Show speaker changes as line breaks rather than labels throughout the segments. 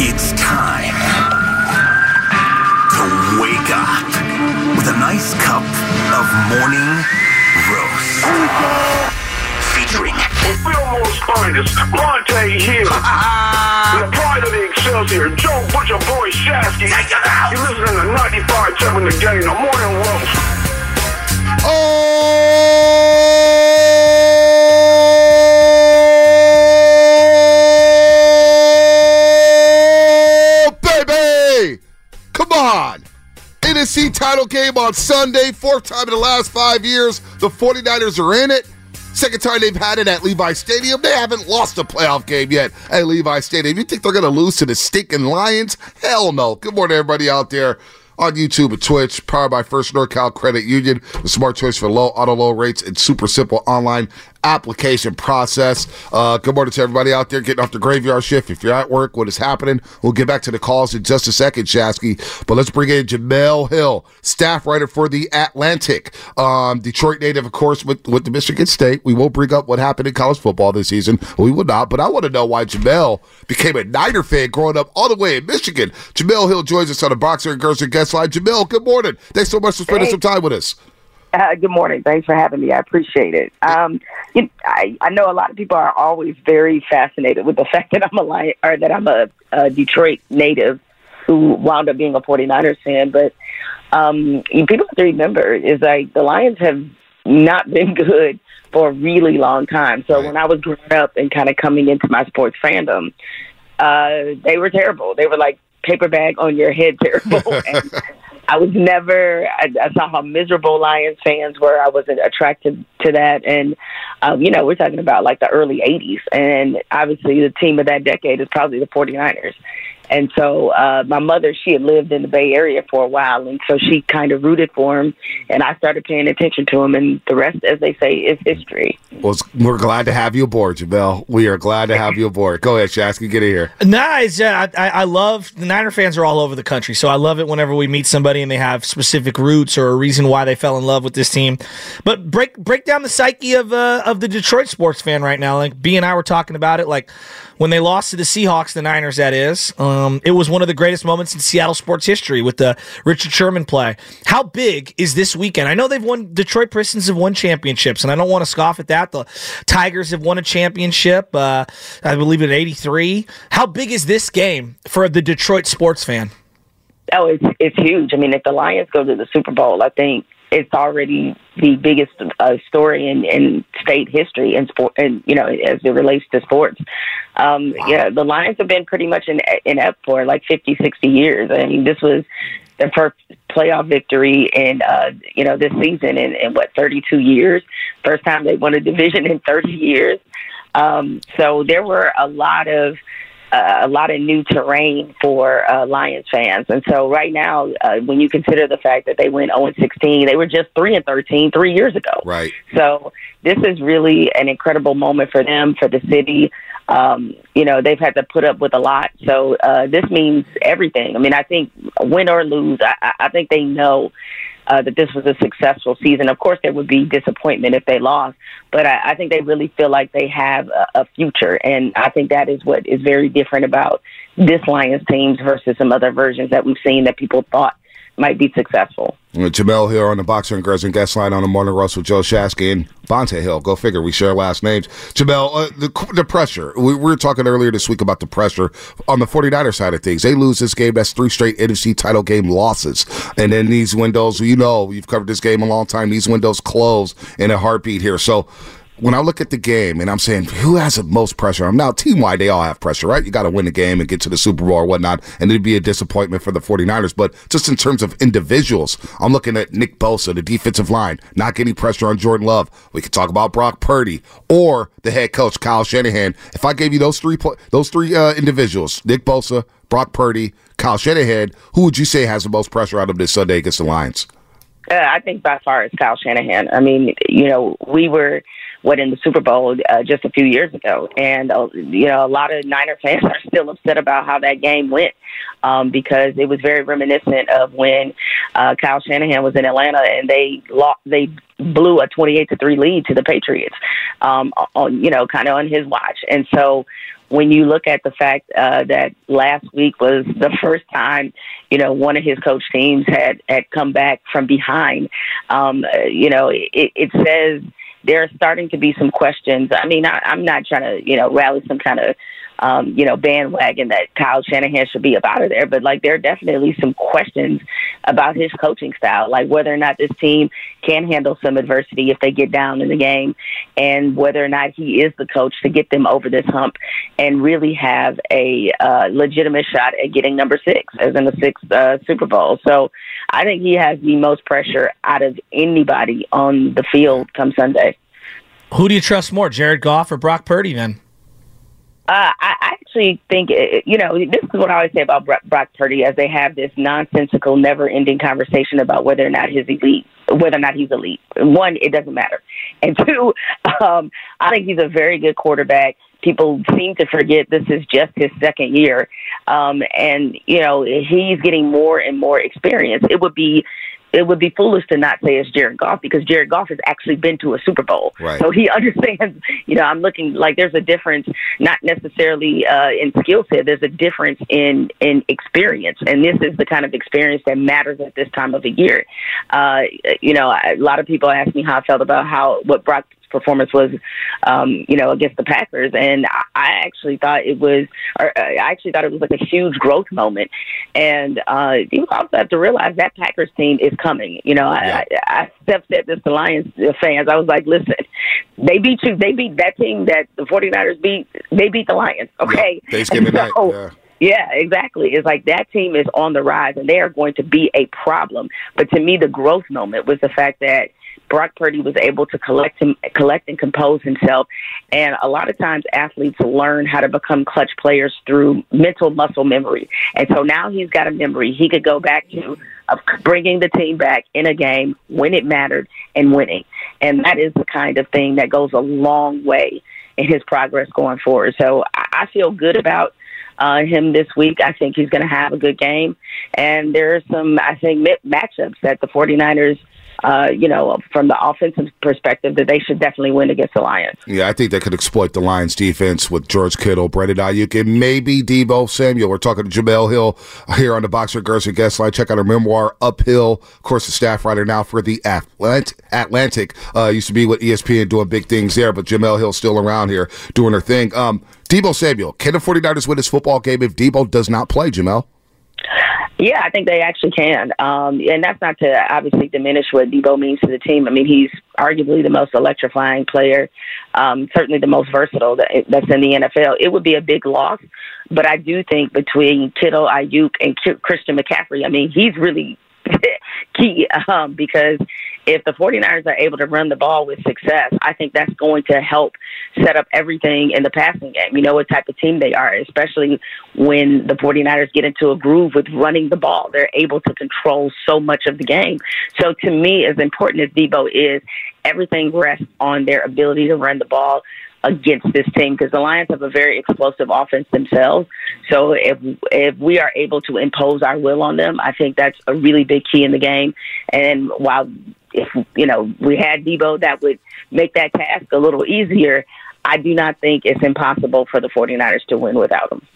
It's time to wake up with a nice cup of morning roast. Featuring
Fillmore's finest, Bonta Hill. the pride of the Excelsior, Joe Butcher Boy Shasky. You're listening to 95 7 the game, the morning roast.
Oh, NFC title game on Sunday, fourth time in the last five years. The 49ers are in it. Second time they've had it at Levi Stadium. They haven't lost a playoff game yet at Levi Stadium. You think they're going to lose to the stinking Lions? Hell no. Good morning, everybody out there on YouTube and Twitch, powered by First NorCal Credit Union, the smart choice for low auto low rates and super simple online application process. Uh, good morning to everybody out there getting off the graveyard shift. If you're at work, what is happening? We'll get back to the calls in just a second, Shasky. But let's bring in Jemele Hill, staff writer for the Atlantic, um, Detroit native, of course, with with the Michigan State. We won't bring up what happened in college football this season. We will not. But I want to know why Jemele became a Niner fan growing up all the way in Michigan. Jemele Hill joins us on the Boxer and Gerson Guest Line. Jemele, good morning. Thanks so much for spending
Hey.
some time with us.
Uh, good morning. Thanks for having me. I appreciate it. Um, you, I, I know a lot of people are always very fascinated with the fact that I'm a Lion, or that I'm a, a Detroit native who wound up being a 49ers fan. But um, people have to remember is like the Lions have not been good for a really long time. So when I was growing up and kind of coming into my sports fandom, uh, they were terrible. They were like paper bag on your head terrible. and I was never. I, I saw how miserable Lions fans were. I wasn't attracted to that, and um, you know, we're talking about like the early '80s, and obviously the team of that decade is probably the 49ers. And so uh, my mother, she had lived in the Bay Area for a while, and so she kind of rooted for him, and I started paying attention to him, and the rest, as they say, is history.
Well, we're glad to have you aboard, Jemele. We are glad to have you aboard. Go ahead, Shasky. Get in here.
Nice. Yeah, I, I I love the Niner fans are all over the country, so I love it whenever we meet somebody and they have specific roots or a reason why they fell in love with this team. But break break down the psyche of uh, of the Detroit sports fan right now. Like B and I were talking about it. Like when they lost to the Seahawks, the Niners. That is, um, it was one of the greatest moments in Seattle sports history with the Richard Sherman play. How big is this weekend? I know they've won. Detroit Pistons have won championships, and I don't want to scoff at that. The Tigers have won a championship. Uh, I believe in '83. How big is this game for the Detroit sports fan?
Oh, it's it's huge. I mean, if the Lions go to the Super Bowl, I think it's already the biggest uh, story in, in state history and sport, and you know, as it relates to sports. Um, Yeah, the Lions have been pretty much in in up for like 50, 60 years. I mean, this was their first playoff victory in uh, you know this season in, in what thirty two years. First time they won a division in thirty years. Um, so there were a lot of uh, a lot of new terrain for uh, Lions fans. And so right now, uh, when you consider the fact that they went 0 16, they were just 3 and 13 three years ago.
Right.
So this is really an incredible moment for them, for the city. Um, you know, they've had to put up with a lot. So uh, this means everything. I mean, I think win or lose, I, I- I think they know uh, that this was a successful season. Of course, there would be disappointment if they lost, but I, I think they really feel like they have a, a future, and I think that is what is very different about this Lions teams versus some other versions that we've seen that people thought might be successful.
Uh, Jemele here on the Boxer and Gerson Guest Line on the Morning Roast, Joe Shasky and Bonta Hill. Go figure. We share last names. Jemele, uh, the, the pressure. We, we were talking earlier this week about the pressure on the 49er side of things. They lose this game. That's three straight NFC title game losses. And then these windows, you know, you've covered this game a long time. These windows close in a heartbeat here. So when I look at the game and I'm saying who has the most pressure, I'm now team wide, they all have pressure, right? You got to win the game and get to the Super Bowl or whatnot, and it'd be a disappointment for the 49ers. But just in terms of individuals, I'm looking at Nick Bosa, the defensive line, not getting pressure on Jordan Love. We could talk about Brock Purdy or the head coach Kyle Shanahan. If I gave you those three, those three uh, individuals, Nick Bosa, Brock Purdy, Kyle Shanahan, who would you say has the most pressure out of this Sunday against the Lions?
Uh, I think by far it's Kyle Shanahan. I mean, you know, we were what in the Super Bowl uh, just a few years ago, and uh, you know a lot of Niner fans are still upset about how that game went um, because it was very reminiscent of when uh, Kyle Shanahan was in Atlanta and they lost, they blew a twenty-eight to three lead to the Patriots, um, on you know kind of on his watch, and so when you look at the fact uh, that last week was the first time, you know, one of his coach teams had had come back from behind, um, you know, it, it says there are starting to be some questions. I mean, I, I'm not trying to, you know, rally some kind of, um, you know, bandwagon that Kyle Shanahan should be about it there, but like there are definitely some questions about his coaching style, like whether or not this team can handle some adversity if they get down in the game, and whether or not he is the coach to get them over this hump and really have a uh, legitimate shot at getting number six, as in the sixth uh, Super Bowl. So I think he has the most pressure out of anybody on the field come Sunday.
Who do you trust more, Jared Goff or Brock Purdy? Then.
Uh, I actually think, uh, you know, this is what I always say about Brock Purdy, as they have this nonsensical, never-ending conversation about whether or not he's elite, whether or not he's elite. One, it doesn't matter, and two, um, I think he's a very good quarterback. People seem to forget this is just his second year, um, and you know he's getting more and more experience. It would be it would be foolish to not say it's Jared Goff because Jared Goff has actually been to a Super Bowl.
Right.
So he understands, you know, I'm looking like there's a difference, not necessarily uh, in skill set, there's a difference in, in experience. And this is the kind of experience that matters at this time of the year. Uh, you know, a lot of people ask me how I felt about how, what Brock performance was, um, you know, against the Packers. And I actually thought it was, or uh, I actually thought it was like a huge growth moment. And uh, you also have to realize that Packers team is coming. You know, yeah. I, I, I said this to Lions fans. I was like, listen, they beat you. They beat that team that the 49ers beat. They beat the Lions. Okay.
Yeah, Thanksgiving so, night. Yeah.
Yeah, exactly. It's like that team is on the rise and they are going to be a problem. But to me, the growth moment was the fact that Brock Purdy was able to collect him, collect and compose himself. And a lot of times athletes learn how to become clutch players through mental muscle memory. And so now he's got a memory he could go back to of bringing the team back in a game when it mattered and winning. And that is the kind of thing that goes a long way in his progress going forward. So I feel good about uh, him this week. I think he's going to have a good game. And there are some, I think, matchups that the 49ers uh, you know, from the offensive perspective, that they should definitely win against the Lions.
Yeah, I think they could exploit the Lions defense with George Kittle, Brandon Aiyuk, and maybe Deebo Samuel. We're talking to Jemele Hill here on the Boxer Gerson Guest Line. Check out her memoir, Uphill. Of course, the staff writer now for the Atlantic. Uh, used to be with ESPN doing big things there, but Jemele Hill still around here doing her thing. Um, Deebo Samuel, can the 49ers win this football game if Deebo does not play, Jemele?
Yeah, I think they actually can. Um, and that's not to obviously diminish what Deebo means to the team. I mean, he's arguably the most electrifying player, um, certainly the most versatile that, that's in the NFL. It would be a big loss, but I do think between Kittle, Aiyuk, and Christian McCaffrey, I mean, he's really key um, because if the 49ers are able to run the ball with success, I think that's going to help set up everything in the passing game. You know what type of team they are, especially when the 49ers get into a groove with running the ball. They're able to control so much of the game. So to me, as important as Deebo is, everything rests on their ability to run the ball against this team because the Lions have a very explosive offense themselves. So if if we are able to impose our will on them, I think that's a really big key in the game. And while if you know we had Deebo, that would make that task a little easier. I do not think it's impossible for the 49ers to win without him.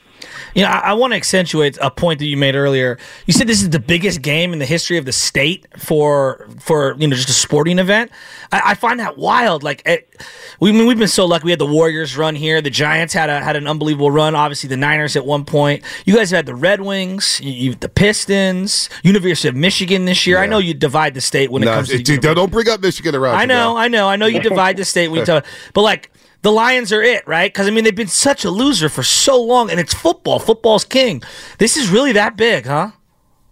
You know, I, I want to accentuate a point that you made earlier. You said this is the biggest game in the history of the state for for you know just a sporting event. I, I find that wild. Like, it, we I mean, we've been so lucky. We had the Warriors run here. The Giants had a had an unbelievable run. Obviously, the Niners at one point. You guys had the Red Wings, you, the Pistons, University of Michigan this year. I know you divide the state when it
No,
comes to
it- don't bring up Michigan around.
I know. I know, I know. You divide the state when you talk, but like the Lions are it, right? Because I mean, they've been such a loser for so long, and it's football. Football's king. This is really that big, huh?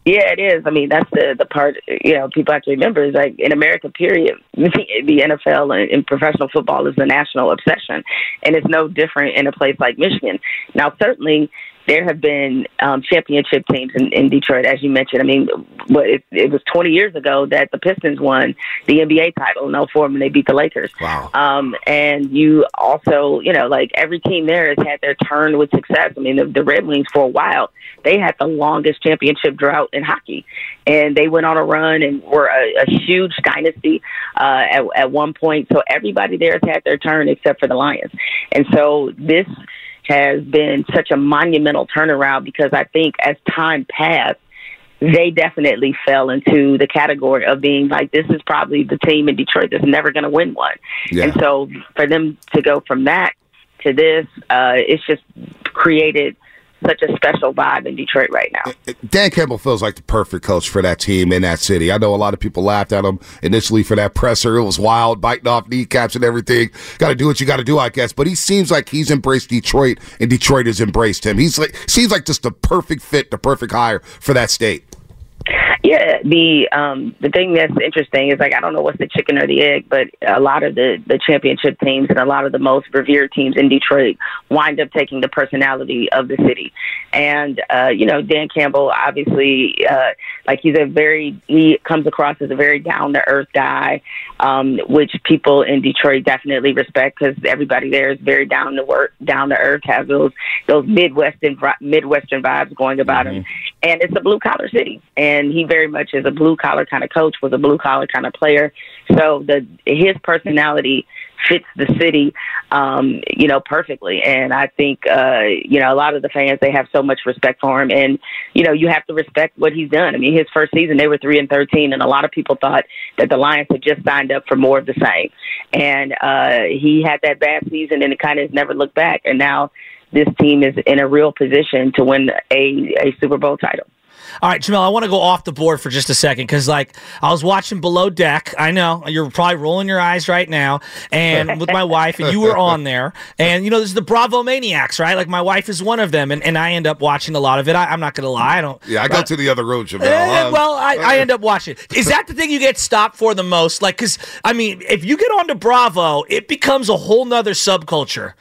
Yeah, it is. I mean, that's the the part you know people have to remember is like in America, period, the, NFL and, and professional football is the national obsession, and it's no different in a place like Michigan. Now, certainly. There have been um, championship teams in, in Detroit, as you mentioned. I mean, what it, it was 20 years ago that the Pistons won the NBA title in 04 when they beat the Lakers.
Wow.
Um, and you also, you know, like every team there has had their turn with success. I mean, the, the Red Wings for a while, they had the longest championship drought in hockey, and they went on a run and were a, a huge dynasty uh, at, at one point. So everybody there has had their turn except for the Lions, and so this has been such a monumental turnaround because I think as time passed they definitely fell into the category of being like this is probably the team in Detroit that's never going to win one.
Yeah.
And so for them to go from that to this, uh, it's just created such a special vibe in Detroit right now.
Dan Campbell feels like the perfect coach for that team in that city. I know a lot of people laughed at him initially for that presser. It was wild, biting off kneecaps and everything. Got to do what you got to do, I guess. But he seems like he's embraced Detroit, and Detroit has embraced him. He's like seems like just the perfect fit, the perfect hire for that state.
Yeah, the um the thing that's interesting is like I don't know what's the chicken or the egg, but a lot of the the championship teams and a lot of the most revered teams in Detroit wind up taking the personality of the city. And uh, you know, Dan Campbell obviously uh like he's a very he comes across as a very down to earth guy, um, which people in Detroit definitely respect because everybody there is very down to work, down to earth, has those those midwestern midwestern vibes going about him, and it's a blue collar city, and he very much is a blue collar kind of coach, was a blue collar kind of player, so the his personality fits the city, um, you know, perfectly. And I think, uh, you know, a lot of the fans, they have so much respect for him. And, you know, you have to respect what he's done. I mean, his first season, they were 3 and 13, and a lot of people thought that the Lions had just signed up for more of the same. And uh, he had that bad season, and it kind of never looked back. And now this team is in a real position to win a, a Super Bowl title.
All right, Jemele, I want to go off the board for just a second because, like, I was watching Below Deck. I know you're probably rolling your eyes right now, and with my wife, and you were on there. And, you know, there's the Bravo Maniacs, right? Like, my wife is one of them, and, and I end up watching a lot of it. I, I'm not going to lie. I don't.
Yeah, I go to the other room, Jemele.
Eh, well, I, I end up watching. Is that the thing you get stopped for the most? Like, because I mean, if you get onto Bravo, it becomes a whole nother subculture.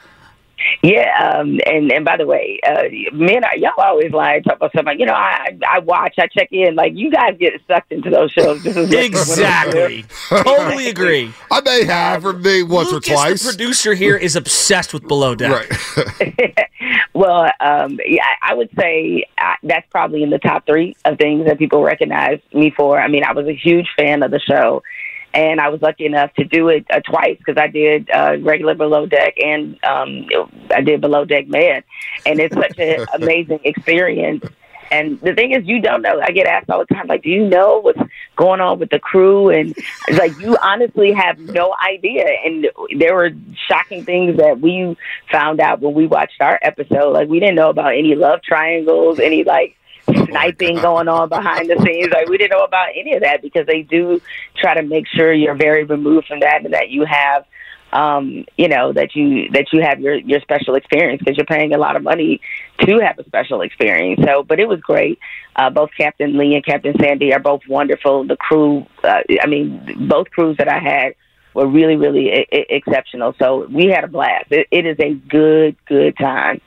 Yeah, um, and and by the way, uh, men, are, y'all always like talk about something. You know, I I watch, I check in. Like you guys get sucked into those shows. Just as much as
Exactly. totally agree.
I may have for me once
Lucas,
or twice.
the producer here, is obsessed with Below Deck.
well, um, yeah, I would say uh, that's probably in the top three of things that people recognize me for. I mean, I was a huge fan of the show, and I was lucky enough to do it uh, twice because I did uh, regular Below Deck and um, I did Below Deck Med, and it's such an amazing experience. And the thing is, you don't know. I get asked all the time, like, do you know what's going on with the crew? And it's like, you honestly have no idea. And there were shocking things that we found out when we watched our episode. Like, we didn't know about any love triangles, any like sniping going on behind the scenes. Like, we didn't know about any of that because they do try to make sure you're very removed from that and that you have um, you know that you that you have your your special experience because you're paying a lot of money to have a special experience. So, but it was great. Uh, both Captain Lee and Captain Sandy are both wonderful. The crew, uh, I mean, both crews that I had were really really I- I- exceptional. So we had a blast. It, it is a good good time.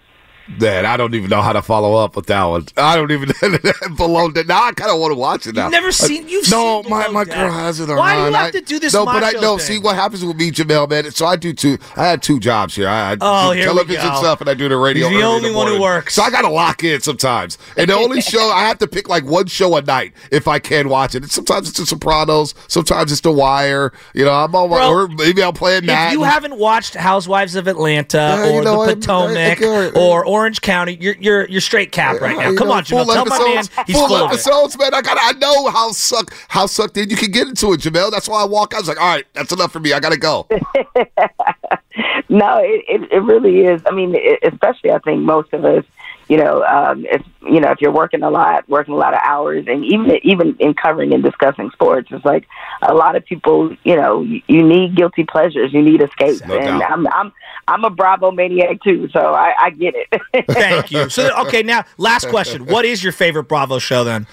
Man, I don't even know how to follow up with that one. I don't even below that. Now I kind of want to watch it now.
You've never seen- you've
no,
seen
my my girl has it on.
Why do you have
I-
to do this
No, but I know.
thing?
See what happens with me, Jemele, man. So I do two. I had two jobs here. I, I
Oh,
do
here
television stuff and I do the radio.
He's the only one who works.
So I got to lock in sometimes. And the only show I have to pick like one show a night if I can watch it. And sometimes it's The Sopranos. Sometimes it's The Wire. You know, I'm on my. Or maybe I'm playing
If
that.
you haven't watched Housewives of Atlanta
Yeah, you
or
know, I-
the
I-
Potomac
I- I-
or Orange County. You're you're you're straight cap right now. Come
know,
on, Jemele.
full
Tell my man
episodes-
he's
full
full
episodes, man. I got. I know how suck how sucked in you can get into it, Jemele. That's why I walk. I was like, all right, that's enough for me. I gotta go.
No, it, it, it really is. I mean, it, especially I think most of us, you know, um, if you know, if you're working a lot, working a lot of hours, and even even in covering and discussing sports, it's like a lot of people, you know, you, you need guilty pleasures, you need escape,
No
and
doubt.
I'm I'm I'm a Bravo maniac too, so I, I get it.
Thank you. So okay, now last question. What is your favorite Bravo show then?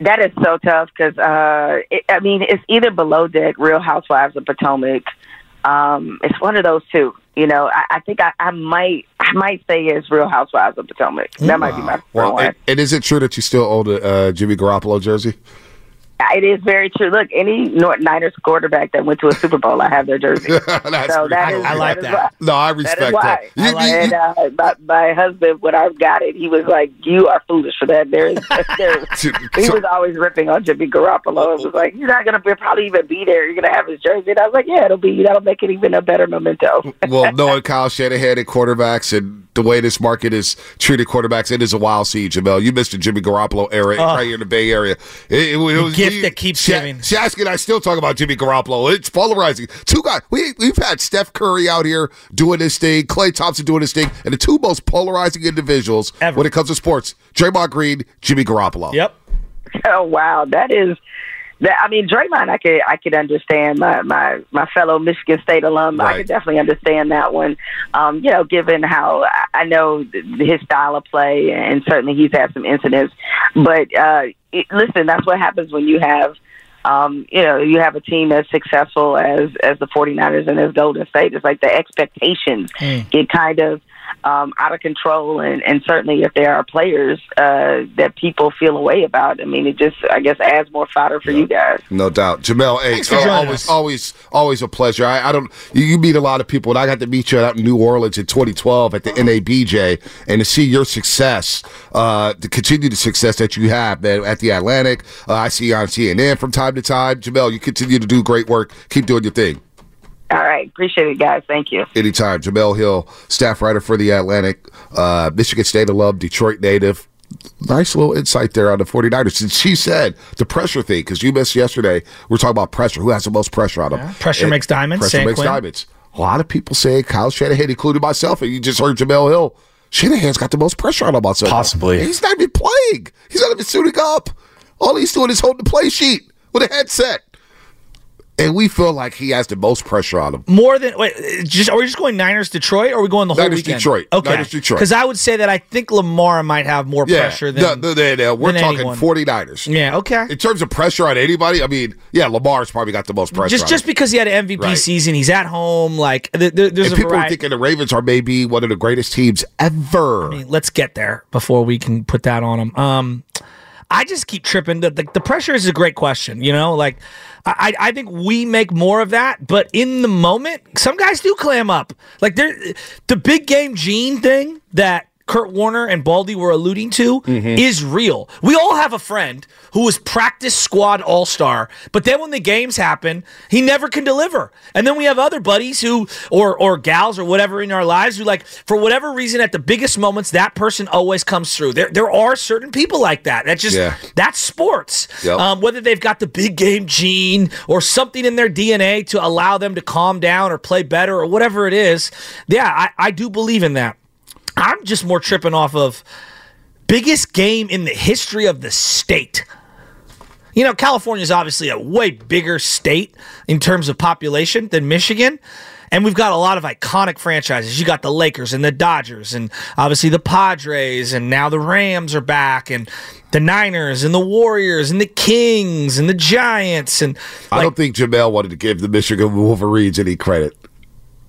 That is so tough because uh, it, I mean it's either Below Deck, Real Housewives of Potomac. Um, it's one of those two. You know, I, I think I, I might I might say it's Real Housewives of Potomac. That might be my favorite
Well, and, and is it true that you still own a uh, Jimmy Garoppolo jersey?
It is very true. Look, any North Niners quarterback that went to a Super Bowl, I have their jersey.
That's
so that
pretty
is,
I like
is
that.
why-
No, I respect
is why.
that. You- you-
and uh, my, my husband, when I got it, he was like, "You are foolish for that." There is, there is he was always ripping on Jimmy Garoppolo. It was like, "You're not gonna probably even be there. You're gonna have his jersey." And I was like, "Yeah, it'll be. That'll make it even a better memento."
well, knowing Kyle Shanahan and quarterbacks and the way this market is treated quarterbacks, it is a wild seed, Jemele. You missed the Jimmy Garoppolo era right here in the Bay Area. It, it, it was
gift that keeps
Sha-
giving.
Shasky and I still talk about Jimmy Garoppolo. It's polarizing. Two guys. We we've had Steph Curry out here doing his thing, Klay Thompson doing his thing, and the two most polarizing individuals
Ever.
when it comes to sports: Draymond Green, Jimmy Garoppolo.
Yep.
oh wow, that is. That, I mean, Draymond, I could I could understand my my my fellow Michigan State alum. I could definitely understand that one. Um, you know, given how I- know his style of play, and certainly he's had some incidents. But uh, it, listen, that's what happens when you have. Um, you know, you have a team as successful as as the 49ers and as Golden State. It's like the expectations get kind of um, out of control, and, and certainly if there are players uh, that people feel a way about, I mean, it just I guess adds more fodder for you guys.
No doubt, Jemele. Hey,
Thanks for
oh,
joining
always,
us.
always, always a pleasure. I, I don't. You, you meet a lot of people, and I got to meet you out in New Orleans in 2012 at the NABJ, and to see your success, uh, to continue the success that you have, man, at the Atlantic. Uh, I see you on CNN from time to time. Jemele, you continue to do great work. Keep doing your thing.
All right, appreciate it, guys. Thank you.
Anytime. Jemele Hill, staff writer for the Atlantic, uh, Michigan State alum, Detroit native. Nice little insight there on the 49ers. And she said the pressure thing, because you missed yesterday, we're talking about pressure. Who has the most pressure on them?
Pressure makes diamonds,
Pressure
San
makes
Quinn.
diamonds. A lot of people say Kyle Shanahan, including myself, and you just heard Jemele Hill. Shanahan's got the most pressure on him on Sunday.
Possibly.
He's not even playing. He's not even suiting up. All he's doing is holding the play sheet with a headset. And we feel like he has the most pressure on him.
More than wait, just are we just going Niners Detroit or are we going the whole
Niners,
weekend?
Detroit.
Okay.
Niners, Detroit.
Because I would say that I think Lamar might have more
Yeah,
pressure than
no, no, no, we're
than
talking
anyone.
49ers.
Yeah, okay.
In terms of pressure on anybody, I mean, yeah, Lamar's probably got the most pressure.
Just just
him.
because he had an MVP
Right.
season, he's at home. Like th- th- there's
and
a
people are thinking the Ravens are maybe one of the greatest teams ever.
I mean, let's get there before we can put that on him. Um, I just keep tripping. The, the, the pressure is a great question. You know, like I, I think we make more of that, but in the moment, some guys do clam up. Like the big game gene thing that Kurt Warner and Baldy were alluding to is real. We all have a friend who was practice squad all star, but then when the games happen, he never can deliver. And then we have other buddies who, or or gals or whatever in our lives who, like, for whatever reason, at the biggest moments, that person always comes through. There there are certain people like that. That just
Yeah.
that's sports.
Yep.
Um, whether they've got the big game gene or something in their DNA to allow them to calm down or play better or whatever it is. Yeah, I, I do believe in that. I'm just more tripping off of biggest game in the history of the state. You know, California is obviously a way bigger state in terms of population than Michigan. And we've got a lot of iconic franchises. You got the Lakers and the Dodgers, and obviously the Padres, and now the Rams are back, and the Niners, and the Warriors, and the Kings, and the Giants. And
I don't think Jemele wanted to give the Michigan Wolverines any credit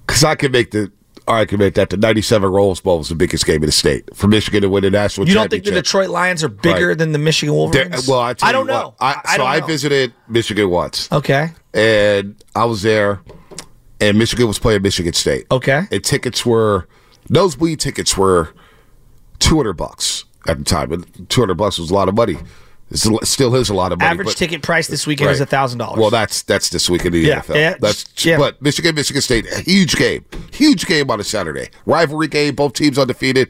because I can make the. I can make that the '97 Rose Bowl was the biggest game in the state for Michigan to win a national championship.
you don't think the Detroit Lions are bigger
Right.
than the Michigan Wolverines?
well, I,
I don't
what,
know.
I,
I
so I
know.
visited Michigan once,
Okay.
and I was there, and Michigan was playing Michigan State.
Okay.
and tickets were nosebleed tickets were two hundred bucks at the time, and two hundred bucks was a lot of money. It's, still is a lot of money.
Average
but,
ticket price this weekend is
Right.
thousand dollars.
Well, that's that's this week in the
Yeah,
NFL.
yeah,
that's
yeah.
but Michigan, Michigan State, a huge game, huge game on a Saturday, rivalry game. Both teams undefeated.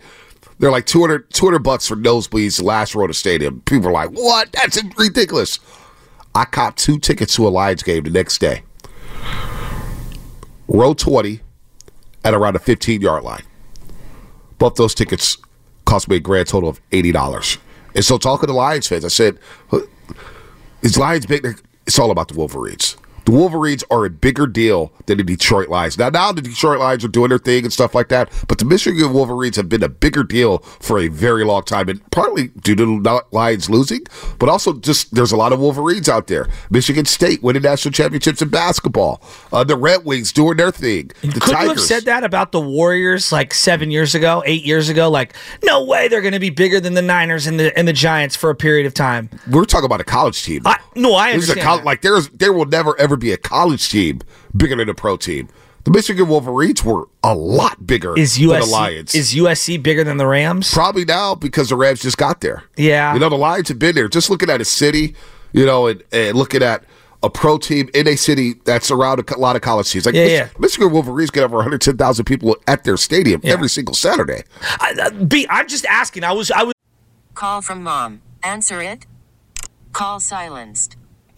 They're like 200, 200 bucks for nosebleeds, last row of the stadium. People are like, "What? That's ridiculous." I copped two tickets to a Lions game the next day. Row twenty, at around a fifteen yard line. Both those tickets cost me a grand total of eighty dollars. And so, talking to Lions fans, I said, is Lions big? It's all about the Wolverines. The Wolverines are a bigger deal than the Detroit Lions. Now, now the Detroit Lions are doing their thing and stuff like that, but the Michigan Wolverines have been a bigger deal for a very long time, and partly due to the Lions losing, but also just there's a lot of Wolverines out there. Michigan State winning national championships in basketball. Uh, the Red Wings doing their thing. The
Couldn't you have said that about the Warriors like seven years ago, eight years ago? Like, no way they're going to be bigger than the Niners and the and the Giants for a period of time.
We're talking about a college team.
I, no, I
This is a
understand.
like there's there will never ever be a college team bigger than a pro team. The Michigan Wolverines were a lot bigger
is
than
USC
the Lions.
is USC bigger than the Rams?
Probably now because the Rams just got there.
Yeah.
You know, the Lions have been there. Just looking at a city, you know, and, and looking at a pro team in a city that's around a lot of college teams. Like
Yeah,
Mich-
yeah.
Michigan Wolverines get over 110,000 people at their stadium every single Saturday.
I, I- B, I'm just asking. I was I was
Call from mom. Answer it. Call silenced.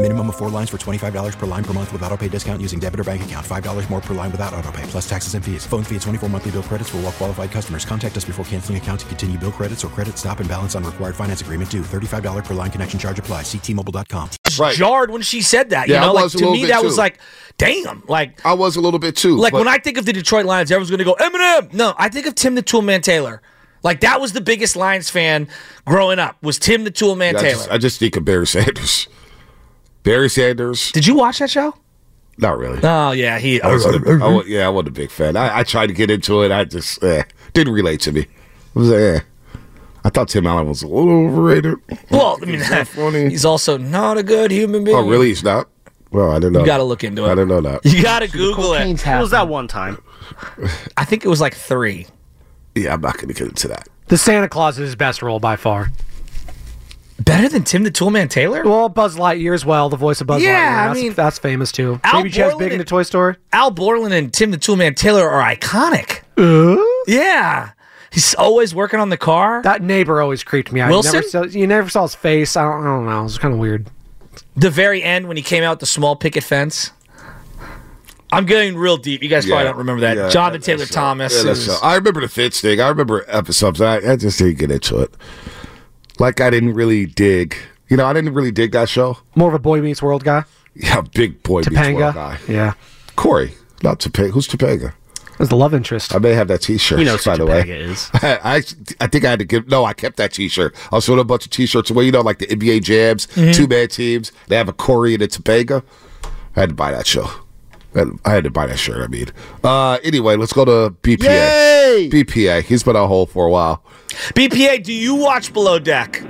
Minimum of four lines for $25 per line per month with auto pay discount using debit or bank account. $5 more per line without auto pay, plus taxes and fees. Phone fee at 24 monthly bill credits for all well qualified customers. Contact us before canceling account to continue bill credits or credit stop and balance on required finance agreement due. $35 per line connection charge apply. Ctmobile.com.
jarred when she said that.
Yeah,
you know,
I
like
a
to me
bit
that
too.
was like, damn, like
I was a little bit too.
like
but-
when I think of the Detroit Lions, everyone's going to go Eminem. No, I think of Tim the Toolman Taylor. Like that was the biggest Lions fan growing up was Tim the Toolman
Yeah, I
Taylor.
just, I just think of Barry Sanders. Barry Sanders.
Did you watch that show?
Not really.
Oh yeah, he.
I wasn't a, I, yeah, I wasn't a big fan. I, I tried to get into it. I just eh, didn't relate to me. I was like, eh. I thought Tim Allen was a little overrated.
Well, I mean,
He's funny.
he's also not a good human being.
Oh, really? He's not. Well, I didn't know.
You got to look into it.
I didn't know that.
You got to Google it.
What was that one time?
I think it was like three.
Yeah, I'm not going to get into that.
The Santa Claus is his best role by far.
Better than Tim the Toolman Taylor?
Well, Buzz Lightyear as well. The voice of Buzz
Yeah,
Lightyear.
I
That's,
mean-
that's famous too.
Al
Maybe Chaz
Borland
Big in
and-
the Toy Story.
Al Borland and Tim the Toolman Taylor are iconic.
Uh?
Yeah. He's always working on the car.
That neighbor always creeped me out.
Wilson?
You never, saw, you never saw his face. I don't, I don't know. It was kind of weird.
The very end when he came out the small picket fence. I'm getting real deep. You guys probably don't remember that.
yeah,
Jonathan Taylor
that's-
Thomas.
Yeah,
is-
I remember the Fitz thing. I remember episodes. I, I just didn't get into it. Like I didn't really dig. You know, I didn't really dig that show.
More of a Boy Meets World guy.
Yeah, big boy Meets World guy.
Yeah.
Corey, not Topanga. Who's Topanga?
That's the love interest.
I may have that T-shirt.
You know
by
who
the way.
Is.
I, I think I had to give. No, I kept that T-shirt. I was throwing a bunch of T-shirts away. You know, like the NBA jams,
Mhm.
two man teams. They have a Corey and a Topanga. I had to buy that show. I had- I had to buy that shirt. I mean, uh, anyway, let's go to BPA.
Yay!
BPA. He's been on hold for a while.
BPA, do you watch Below Deck?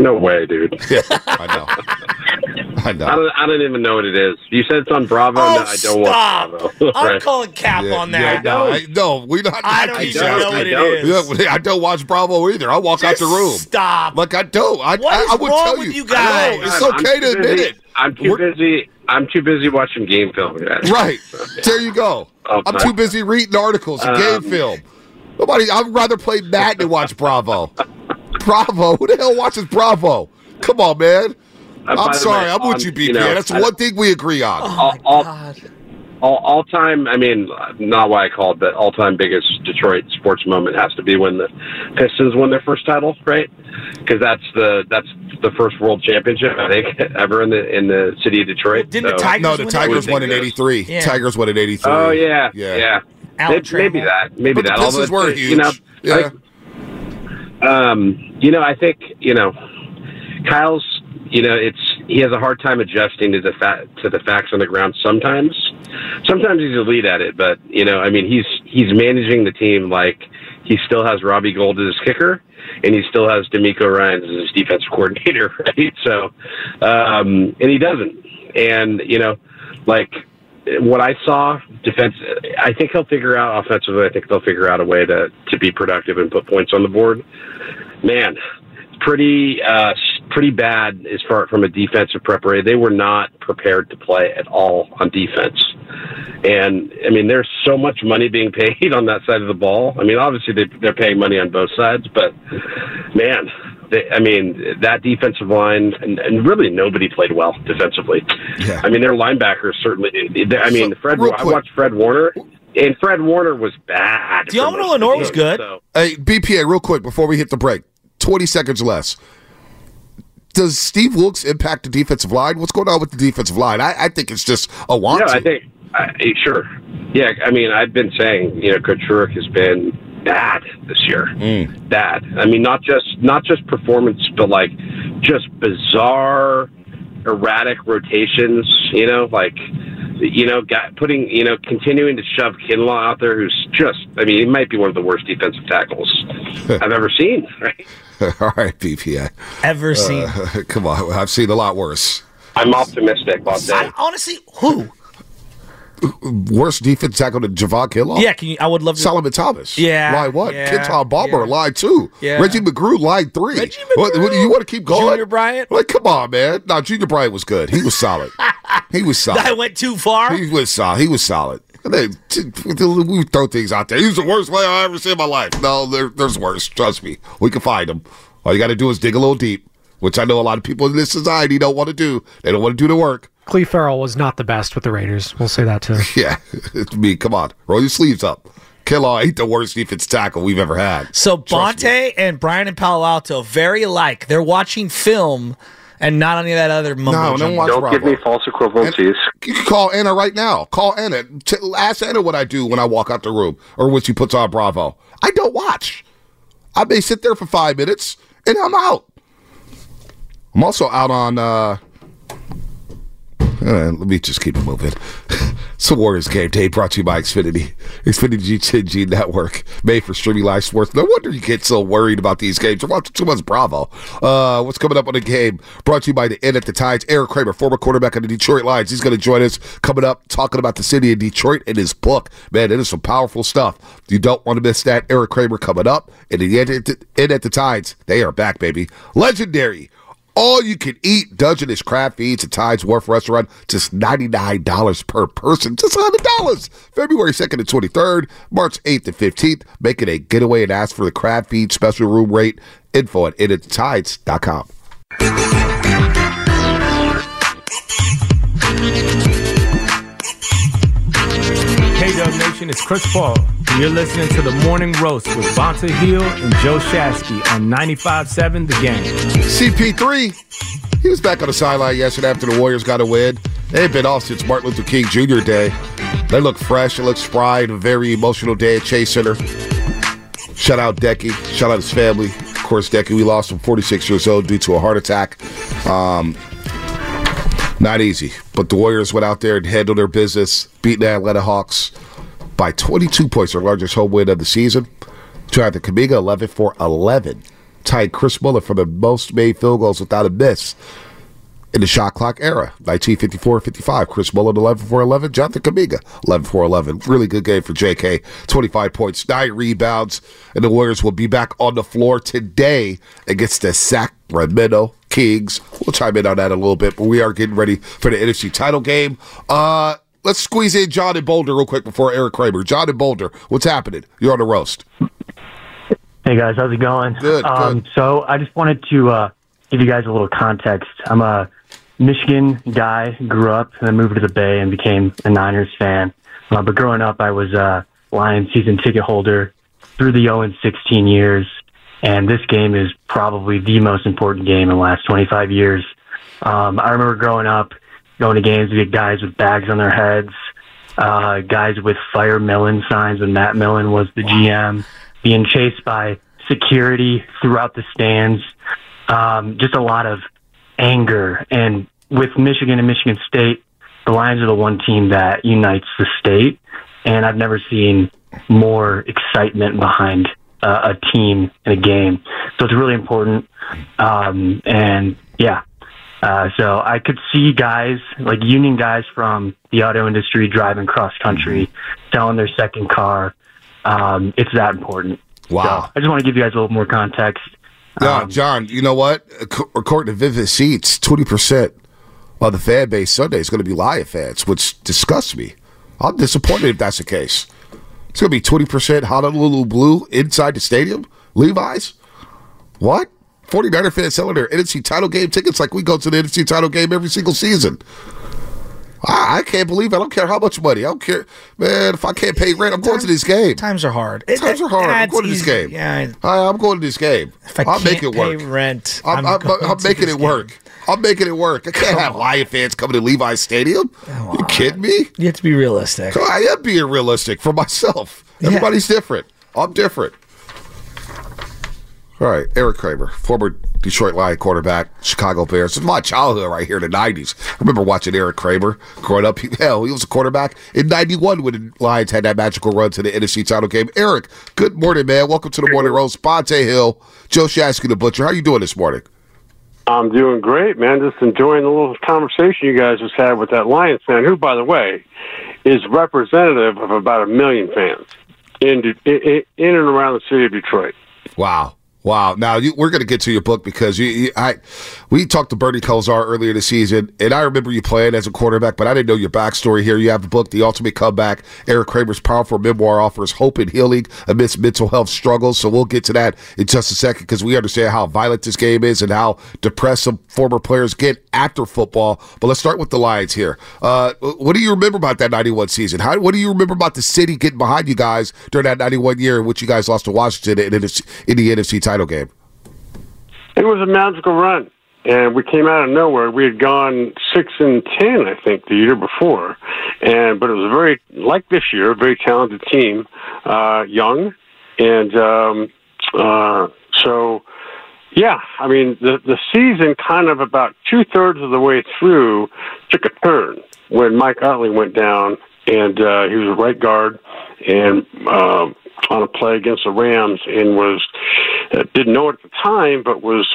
No way, dude.
Yeah, I know. I know.
I don't, I don't even know what it is. You said it's on Bravo.
Oh,
no, I don't
stop.
watch Bravo.
I'm
Right.
calling cap
Yeah,
on
yeah,
that.
no, I, no, we not.
I don't
keep
even know
asking.
what it is.
Yeah, I don't watch Bravo either. I walk out the room.
Stop.
Like I don't. I,
What
I, I would
wrong
tell
with
you.
you guys?
I know, it's
I'm
okay
too
to admit it.
I'm too
We're-
busy. I'm too busy watching game film. guys.
Right. There you go.
Oh,
I'm
my-
too busy reading articles and game
Um,
film. Nobody. I'd rather play Madden than watch Bravo. Bravo. Who the hell watches Bravo? Come on, man.
Uh,
I'm sorry.
way,
I'm with you, BPA.
you know,
That's
I-
one thing we agree on.
all, all, all, all time. I mean, not why I called, but all time biggest Detroit sports moment has to be when the Pistons won their first title, right? Because that's the that's the first World Championship I think ever in the in the city of Detroit.
didn't the Tigers
No, the
win
Tigers won in '83.
Yeah.
Tigers won in '83.
Oh yeah,
yeah.
yeah.
Alan
Maybe, maybe that. Maybe
But the
that.
Pistons
Although,
were huge.
You know,
yeah.
I um, you know, I think you know, Kyle's. You know, it's he has a hard time adjusting to the fa- to the facts on the ground. Sometimes, sometimes he's elite at it, but you know, I mean, he's he's managing the team like he still has Robbie Gould as his kicker, and he still has DeMeco Ryan as his defensive coordinator, right? So, um, and he doesn't, and you know, like what I saw defense, I think he'll figure out offensively. I think they'll figure out a way to to be productive and put points on the board. Man, pretty uh, pretty bad as far from a defensive preparation. They were not prepared to play at all on defense. And I mean, there's so much money being paid on that side of the ball. I mean, obviously they, they're paying money on both sides, but man, they, I mean, that defensive line and, and really nobody played well defensively.
Yeah.
I mean, their linebackers certainly. they- I mean,
So,
Fred.
real
I watched Fred Warner, and Fred Warner was bad. for
Dion
of the
Lenore was good.
so-
Hey, BPA, real quick before we hit the break, 20 seconds less. Does Steve Wilks impact the defensive line? What's going on with the defensive line? I, I think it's just a want
Yeah,
to.
I think I, sure. Yeah, I mean, I've been saying, you know, Coach Rurik has been bad this year.
Mm.
Bad. I mean, not just not just performance, but like just bizarre, erratic rotations. You know, like you know, got, putting you know, continuing to shove Kinlaw out there, who's just. I mean, he might be one of the worst defensive tackles I've ever seen. Right.
All right, BPA.
Ever seen?
Uh, come on, I've seen a lot worse.
I'm optimistic about
I,
that.
honestly, who?
Worst defense tackle than Javon Kinlaw?
Yeah, can you? I would love to.
Solomon Thomas.
Yeah,
Lie one.
yeah,
Kentwan Balmer,
yeah.
line two.
Yeah.
Reggie McGrew, lie three.
Reggie
What, what, you want to keep going?
Junior Bryant?
Like, come on, man. No, Junior Bryant was good. He was solid. he was solid.
I went too far.
He was solid. He was solid. And they- t- t- We throw things out there. He's the worst player I ever seen in my life. No, there, there's worse. Trust me. We can find him. All you got to do is dig a little deep, which I know a lot of people in this society don't want to do. They don't want to do the work.
Cleve Farrell was not the best with the Raiders. We'll say that too.
Yeah, it's me. Come on, roll your sleeves up. Kinlaw ain't the worst defense tackle we've ever had.
So
Trust
Bonta and Brian and Palo Alto very alike. They're watching film and not any of that other mumbo
No, no
jumbo.
watch
Don't give me false equivalencies.
You can call Anna right now. Call Anna. T- ask Anna what I do when I walk out the room or when she puts on Bravo. I don't watch. I may sit there for five minutes and I'm out. I'm also out on. uh uh, let me just keep it moving. it's the Warriors game day brought to you by Xfinity. Xfinity G G Network, made for streaming live sports. No wonder you get so worried about these games. You're watching too much Bravo. Uh, what's coming up on the game? Brought to you by the Inn at the Tides. Eric Kramer, former quarterback of the Detroit Lions. He's going to join us coming up talking about the city of Detroit and his book. Man, it is some powerful stuff. You don't want to miss that. Eric Kramer coming up. And the end at the, Inn at the Tides, they are back, baby. Legendary. All you can eat Dungeness crab feeds at Tides Wharf Restaurant, just $99 per person, just $100. February 2nd and 23rd, March 8th and 15th. Make it a getaway and ask for the crab feed special room rate. Info at inattides.com.
Nation, it's Chris Paul. You're listening to the Morning Roast with Bonta Hill and Joe Shasky on 95.7 The Game.
CP3, he was back on the sideline yesterday after the Warriors got a win. They ain't been off since Martin Luther King Jr. Day. They look fresh. They look spry. A very emotional day at Chase Center. Shout out Decky. Shout out his family. Of course, Decky, we lost him 46 years old due to a heart attack. Um, not easy. But the Warriors went out there and handled their business, beating the Atlanta Hawks by 22 points, their largest home win of the season. Jonathan Kuminga, 11 for 11. Tied Chris Mullin for the most made field goals without a miss in the shot clock era. 1954-55. Chris Mullin, 11 for 11. Jonathan Kuminga, 11 for 11. Really good game for JK. 25 points, 9 rebounds. And the Warriors will be back on the floor today against the Sacramento Kings. We'll chime in on that a little bit, but we are getting ready for the NFC title game. Uh, let's squeeze in John and Boulder real quick before Eric Kramer. John and Boulder, what's happening? You're on the roast.
Hey guys, how's it going?
Good,
Um, so I just wanted to uh, give you guys a little context. I'm a Michigan guy, grew up, and then moved to the Bay and became a Niners fan. Uh, but growing up, I was a Lions season ticket holder through the 0 and 16 years. and this game is probably the most important game in the last 25 years. Um, I remember growing up, going to games we with guys with bags on their heads, uh, guys with Fire Millen signs when Matt Millen was the GM, being chased by security throughout the stands. Um, just a lot of anger. And with Michigan and Michigan State, the Lions are the one team that unites the state. And I've never seen more excitement behind uh, a team in a game. So it's really important. Um, and yeah, uh, so I could see guys like union guys from the auto industry driving cross country, selling their second car. Um, it's that important.
Wow.
So I just want to give you guys a little more context.
No,
Um,
John, you know what? According to Vivid Seats, 20% of the fan base Sunday is going to be Lion fans, which disgusts me. I'm disappointed if that's the case. It's going to be 20% Honolulu Blue inside the stadium? Levi's? What? 49er fans selling their NFC title game tickets like we go to the NFC title game every single season. I, I can't believe it. I don't care how much money. I don't care. Man, if I can't pay rent, I'm going to this game.
Times are hard.
Times are hard. I'm going to this game.
Yeah,
I, I'm going to this game.
If I
I'll make it work.
pay rent,
I'm,
I'm
I'm, I'm making it work. I'm making it work. I can't have Lion fans coming to Levi's Stadium. you kidding me?
You have to be realistic.
I am being realistic for myself. Everybody's different. I'm different. All right, Eric Kramer, former Detroit Lion quarterback, Chicago Bears. It's my childhood right here in the 90s. I remember watching Eric Kramer growing up. He- Hell, he was a quarterback in 91 when the Lions had that magical run to the NFC title game. Eric, good morning, man. Welcome to the Morning Roast. Bonta Hill, Joe Shasky, the Butcher. How you doing this morning?
I'm doing great, man. Just enjoying the little conversation you guys just had with that Lions fan, who, by the way, is representative of about a million fans in in, in and around the city of Detroit.
Wow. Wow. Now you, we're going to get to your book because you, you, I, we talked to Bernie Kosar earlier this season, and I remember you playing as a quarterback, but I didn't know your backstory here. You have the book, The Ultimate Comeback. Eric Kramer's powerful memoir offers hope and healing amidst mental health struggles. So we'll get to that in just a second because we understand how violent this game is and how depressed some former players get after football. But let's start with the Lions here. Uh, what do you remember about that 91 season? How, what do you remember about the city getting behind you guys during that 91 year in which you guys lost to Washington in, in, in the NFC title game?
It was a magical run, and we came out of nowhere. We had gone six and ten, I think, the year before, and but it was a very like this year, a very talented team, uh, young, and um, uh, so yeah. I mean, the the season kind of about two thirds of the way through took a turn when Mike Utley went down, and uh, he was a right guard, and. Uh, on a play against the Rams and was uh, didn't know it at the time, but was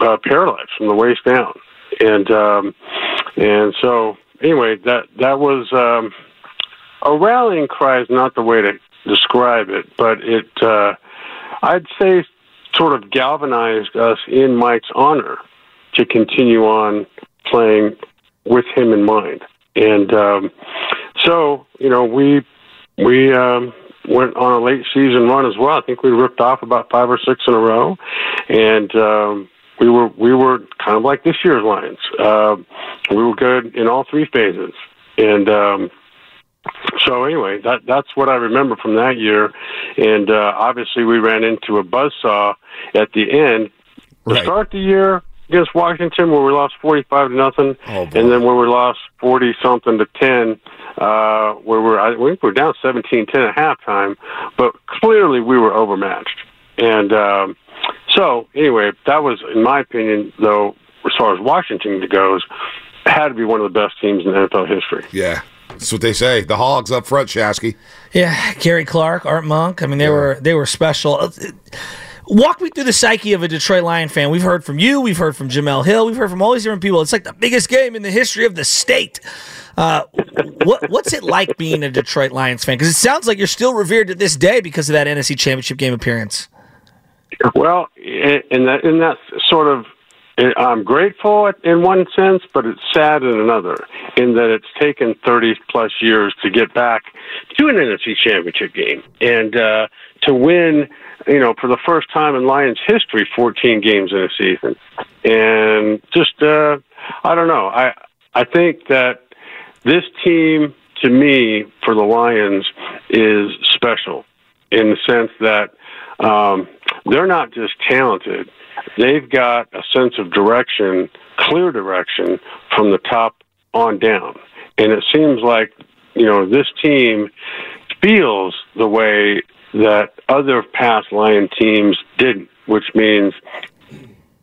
uh, paralyzed from the waist down, and um, and so anyway, that that was um, a rallying cry is not the way to describe it, but it uh, I'd say sort of galvanized us in Mike's honor to continue on playing with him in mind, and um, so you know we we. Um, went on a late season run as well. I think we ripped off about five or six in a row, and um, we were we were kind of like this year's Lions. Uh, we were good in all three phases, and um, so anyway, that that's what I remember from that year. And uh, obviously, we ran into a buzzsaw at the end. To start the year against Washington, where we lost forty-five to nothing, and then where we lost forty something to ten, uh, where we're I think we we're down 17-10 at halftime, but clearly we were overmatched. And um, so anyway, that was, in my opinion, though, as far as Washington goes, had to be one of the best teams in NFL history.
Yeah. That's what they say. The Hogs up front, Shasky.
Yeah, Gary Clark, Art Monk. I mean, they were they were special. Walk me through the psyche of a Detroit Lion fan. We've heard from you. We've heard from Jemele Hill. We've heard from all these different people. It's like the biggest game in the history of the state. Uh, what what's it like being a Detroit Lions fan? Because it sounds like you're still revered to this day because of that NFC Championship game appearance.
Well, and that in that sort of, I'm grateful in one sense, but it's sad in another. In that it's taken 30 plus years to get back to an NFC Championship game and uh, to win. You know, for the first time in Lions history, 14 games in a season, and just uh, I don't know. I I think that this team, to me, for the Lions, is special in the sense that um, they're not just talented; they've got a sense of direction, clear direction from the top on down. And it seems like you know this team feels the way that other past Lion teams didn't, which means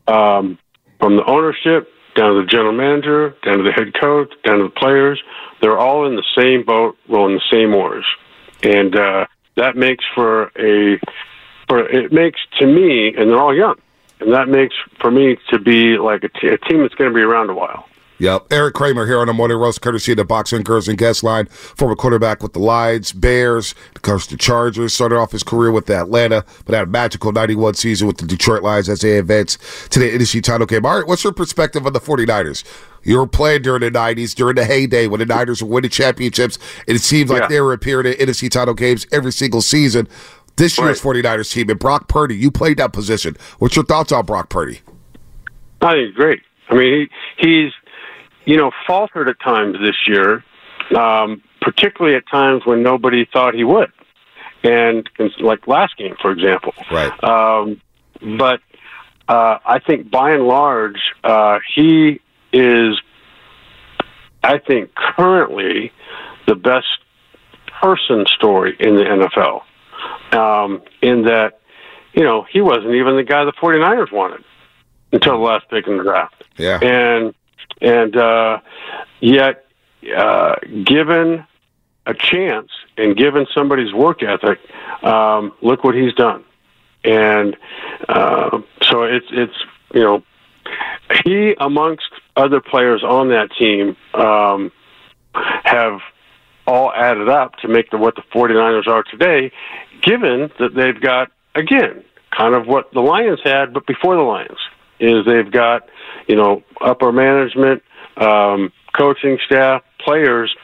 um, from the ownership down to the general manager, down to the head coach, down to the players, they're all in the same boat, rowing the same oars, and uh, that makes for a for it makes to me, and they're all young, and that makes for me to be like a, t- a team that's going to be around a while.
Yep. Eric Kramer here on the Morning Roast, courtesy of the Boxer and Gerson Guest Line. Former quarterback with the Lions, Bears, coached the Chargers, started off his career with the Atlanta, but had a magical 91 season with the Detroit Lions as they advance to the NFC title game. All right, what's your perspective on the 49ers? You were playing during the 90s, during the heyday when the Niners were winning championships, and it seemed like
Yeah.
they were appearing in NFC title games every single season. This year's 49ers team, and Brock Purdy, you played that position. What's your thoughts on Brock Purdy?
I think he's great. I mean, he, he's you know faltered at times this year, um, particularly at times when nobody thought he would, and, and like last game, for example.
Right.
Um, but uh, I think by and large, uh, he is, I think, currently the best person story in the NFL. Um, in that, you know, he wasn't even the guy the 49ers wanted until the last pick in the draft.
Yeah.
And and uh, yet, uh, given a chance and given somebody's work ethic, um, look what he's done. And uh, so it's it's you know he amongst other players on that team um, have all added up to make the what the 49ers are today, given that they've got again kind of what the Lions had, but before the Lions is they've got you know upper management, um, coaching staff, players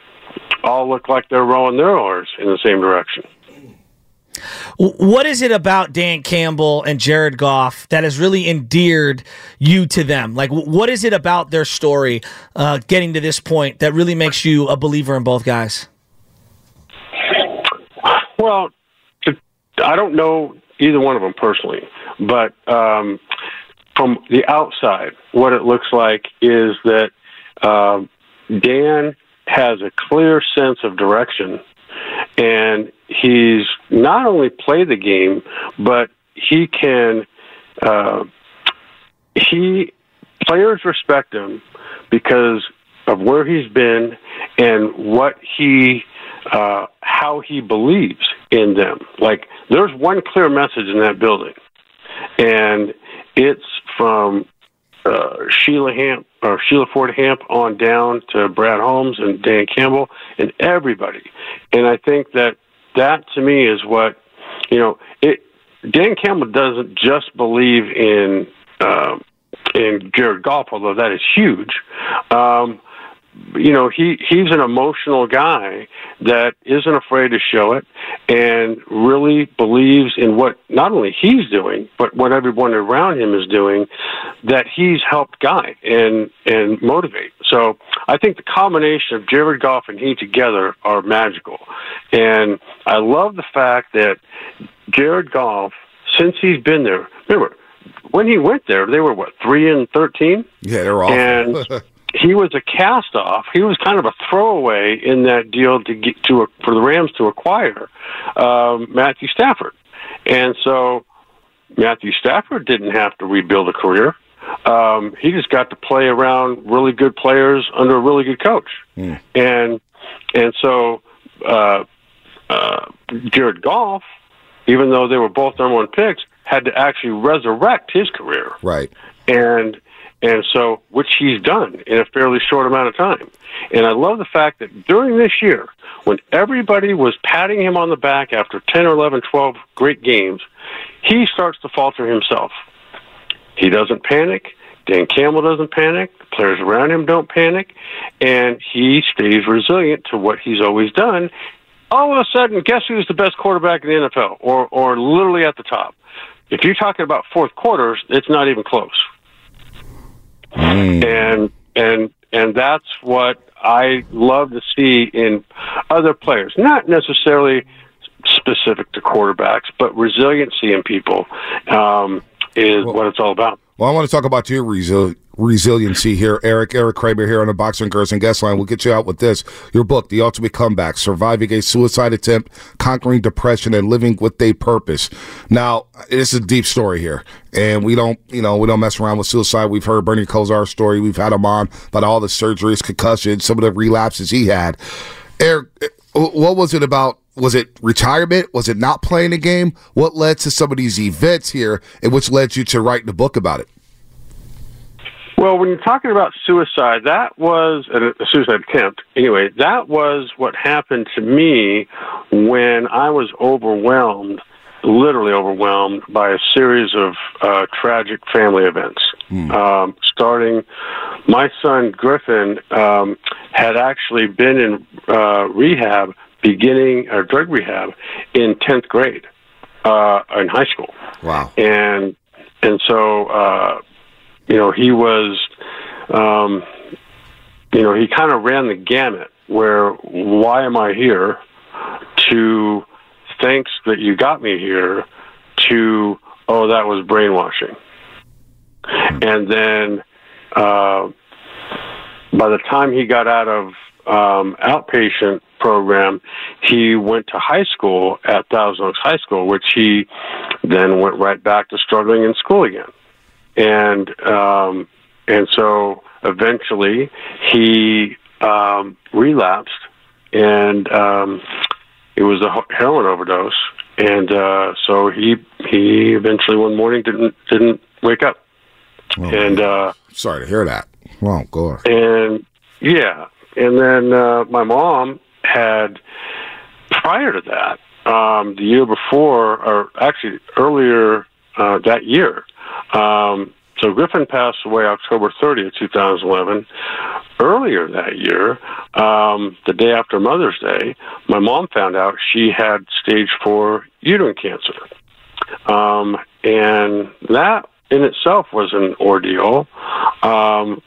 all look like they're rowing their oars in the same direction.
What is it about Dan Campbell and Jared Goff that has really endeared you to them? Like, what is it about their story uh, getting to this point that really makes you a believer in both guys?
Well, I don't know either one of them personally, but um, from the outside, what it looks like is that um, Dan has a clear sense of direction, and he's not only play the game, but he can. Uh, he players respect him because of where he's been and what he uh, how he believes in them. Like there's one clear message in that building, and it's from uh, Sheila Hamp or Sheila Ford Hamp on down to Brad Holmes and Dan Campbell and everybody. And I think that that to me is what you know. It Dan Campbell doesn't just believe in uh, in Jared Goff, although that is huge. Um, you know, he he's an emotional guy that isn't afraid to show it and really believes in what not only he's doing, but what everyone around him is doing that he's helped guide and and motivate. So I think the combination of Jared Goff and he together are magical. And I love the fact that Jared Goff, since he's been there, remember, when he went there, they were what, three and thirteen?
Yeah, they're awful.
And he was a cast off. He was kind of a throwaway in that deal to get to for the Rams to acquire um, Matthew Stafford, and so Matthew Stafford didn't have to rebuild a career. Um, he just got to play around really good players under a really good coach, and and so uh, uh, Jared Goff, even though they were both number one picks, had to actually resurrect his career
Right.
and and so which he's done in a fairly short amount of time. And I love the fact that during this year, when everybody was patting him on the back after 10 or 11, 12 great games, he starts to falter himself. He doesn't panic. Dan Campbell doesn't panic. The players around him don't panic. And he stays resilient to what he's always done. All of a sudden, guess who's the best quarterback in the NFL or, or literally at the top? If you're talking about fourth quarters, it's not even close and and and that's what I love to see in other players. Not necessarily specific to quarterbacks, but resiliency in people um, is what it's all about.
Well, I want to talk about your resil- resiliency here, Eric. Eric Kramer here on the Boxer and Gerson guest line. We'll get you out with this. Your book, The Ultimate Comeback Surviving a Suicide Attempt, Conquering Depression, and Living with a Purpose. Now, this is a deep story here, and we don't, you know, we don't mess around with suicide. We've heard Bernie Kosar's story. We've had him on about all the surgeries, concussions, some of the relapses he had. Eric, what was it about? Was it retirement? Was it not playing the game? What led to some of these events here, and which led you to write the book about it?
Well, when you're talking about suicide, that was a suicide attempt. Anyway, that was what happened to me when I was overwhelmed, literally overwhelmed by a series of uh, tragic family events. Um, starting, my son Griffin um, had actually been in uh, rehab, beginning or drug rehab, in tenth grade uh, in high school.
Wow.
And and so uh, you know he was, um, you know, he kind of ran the gamut. Where why am I here? To thanks that you got me here. To oh that was brainwashing. And then uh, by the time he got out of um, outpatient program, he went to high school at Thousand Oaks High School, which he then went right back to struggling in school again. And um, and so eventually he um, relapsed, and um, it was a heroin overdose. And uh, so he he eventually one morning didn't didn't wake up. and uh,
Sorry to hear that. Well, go on.
and yeah, and then uh, my mom had prior to that, um, the year before, or actually earlier uh, that year. Um, so Griffin passed away October 30th, 2011. Earlier that year, um, the day after Mother's Day, my mom found out she had stage four uterine cancer. Um, and that in itself was an ordeal. Um,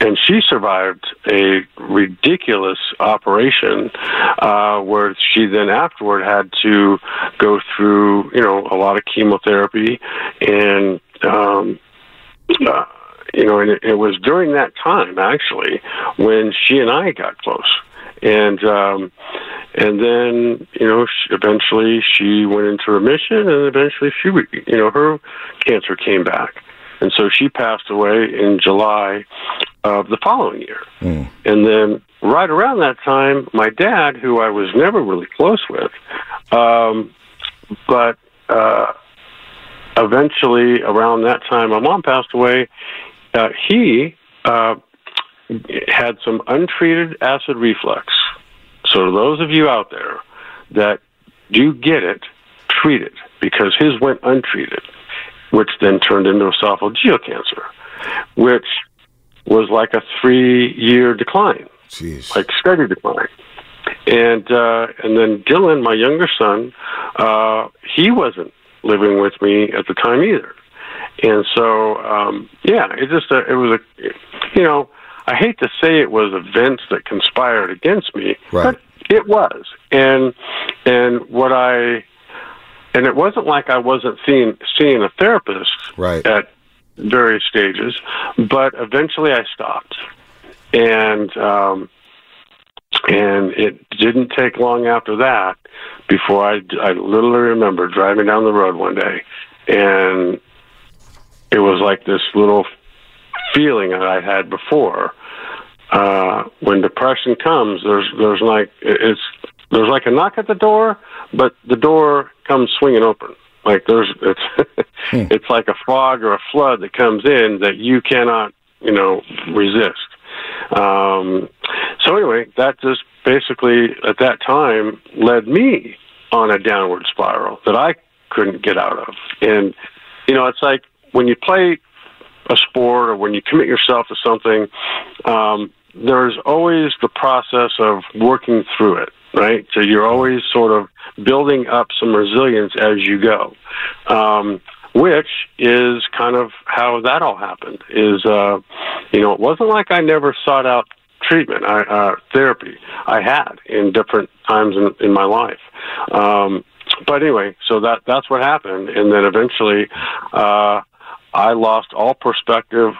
and she survived a ridiculous operation uh, where she then afterward had to go through, you know, a lot of chemotherapy and, um, uh, you know, and it, it was during that time actually when she and I got close. And um, and then you know sh eventually she went into remission, and eventually she you know her cancer came back, and so she passed away in July of the following year. And then right around that time, my dad, who I was never really close with, um, but uh, eventually around that time, my mom passed away. Uh, he uh, had some untreated acid reflux. So, those of you out there that do get it, treat it because his went untreated, which then turned into esophageal cancer, which was like a three-year decline,
Jeez.
like steady decline. And uh, and then Dylan, my younger son, uh, he wasn't living with me at the time either. And so, um, yeah, it just uh, it was a, you know, I hate to say it was events that conspired against me,
Right.
but it was. And and what I and it wasn't like I wasn't seeing seeing a therapist
Right.
at various stages, but eventually I stopped. And um, and it didn't take long after that before I, I literally remember driving down the road one day and it was like this little feeling that I had before. Uh, when depression comes, there's there's like it's there's like a knock at the door, but the door comes swinging open. Like there's it's it's like a fog or a flood that comes in that you cannot you know resist. Um, so anyway, that just basically at that time led me on a downward spiral that I couldn't get out of. And you know, it's like when you play a sport or when you commit yourself to something, um, there's always the process of working through it, right? So you're always sort of building up some resilience as you go. Um, which is kind of how that all happened. Is uh, you know, it wasn't like I never sought out treatment, uh, therapy. I had in different times in, in my life. Um, but anyway, so that that's what happened, and then eventually, uh, I lost all perspective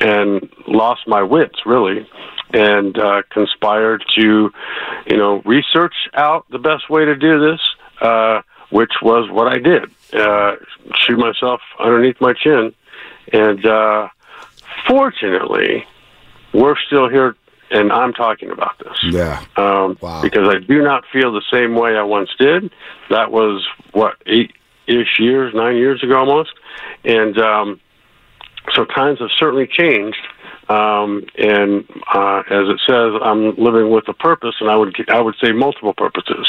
and lost my wits really, and uh, conspired to, you know, research out the best way to do this, uh, which was what I did: uh, shoot myself underneath my chin, and uh, fortunately, we're still here, and I'm talking about this
Yeah.
um, because I do not feel the same way I once did. That was what eight ish years, nine years ago almost, and um, so times have certainly changed. Um, and uh, as it says, I'm living with a purpose, and I would I would say multiple purposes,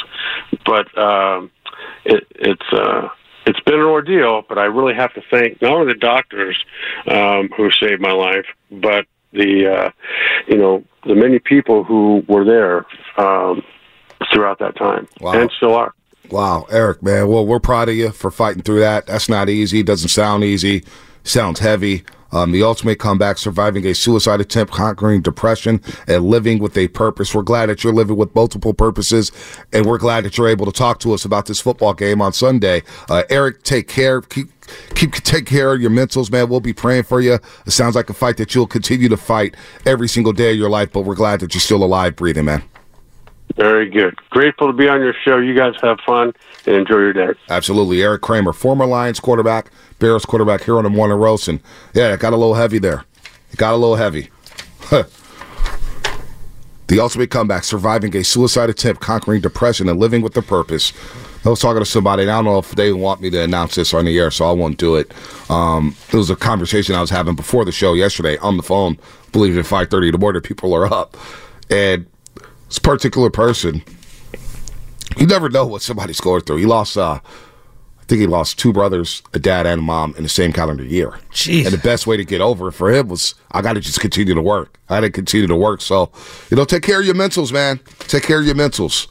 but um, it, it's. Uh, it's been an ordeal, but I really have to thank not only the doctors um, who saved my life, but the uh, you know the many people who were there um, throughout that time and still are.
Wow, Eric, man. Well, we're proud of you for fighting through that. That's not easy. Doesn't sound easy. Sounds heavy. Um, the ultimate comeback, surviving a suicide attempt, conquering depression, and living with a purpose. We're glad that you're living with multiple purposes, and we're glad that you're able to talk to us about this football game on Sunday. Uh, Eric, take care. Keep keep take care of your mentals, man. We'll be praying for you. It sounds like a fight that you'll continue to fight every single day of your life, but we're glad that you're still alive, breathing, man.
Very good. Grateful to be on your show. You guys have fun and enjoy your day.
Absolutely. Eric Kramer, former Lions quarterback, Bears quarterback here on the morning roast. And yeah, it got a little heavy there. It got a little heavy. the ultimate comeback, surviving a suicide attempt, conquering depression, and living with a purpose. I was talking to somebody, and I don't know if they want me to announce this on the air, so I won't do it. Um, it was a conversation I was having before the show yesterday on the phone. believe it, at 5.30 in the morning, people are up. And this particular person, you never know what somebody's going through. He lost, uh, I think he lost two brothers, a dad and a mom in the same calendar year.
Jeez.
And the best way to get over it for him was, I got to just continue to work. I got to continue to work. So, you know, take care of your mentals, man. Take care of your mentals.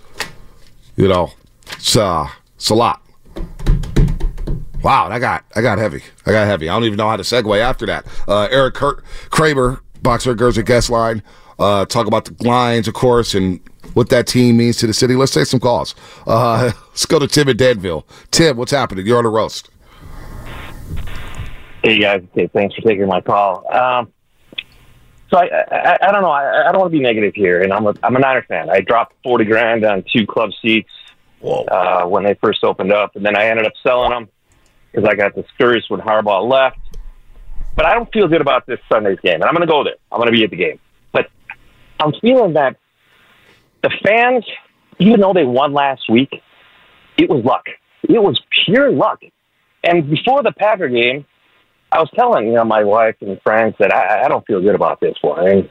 You know, it's, uh, it's a lot. Wow, I got I got heavy. I got heavy. I don't even know how to segue after that. Uh, Eric Kurt Kramer, boxer, a guest line. Uh, talk about the lines, of course, and what that team means to the city. Let's take some calls. Uh, let's go to Tim in Danville. Tim, what's happening? You're on the roast.
Hey guys, okay, thanks for taking my call. Um, so I, I, I don't know. I, I don't want to be negative here, and I'm a, I'm a Niner fan. I dropped forty grand on two club seats uh, when they first opened up, and then I ended up selling them because I got discouraged when Harbaugh left. But I don't feel good about this Sunday's game, and I'm going to go there. I'm going to be at the game, but I'm feeling that the fans, even though they won last week, it was luck. It was pure luck. And before the Packer game, I was telling you know my wife and friends that I, I don't feel good about this one,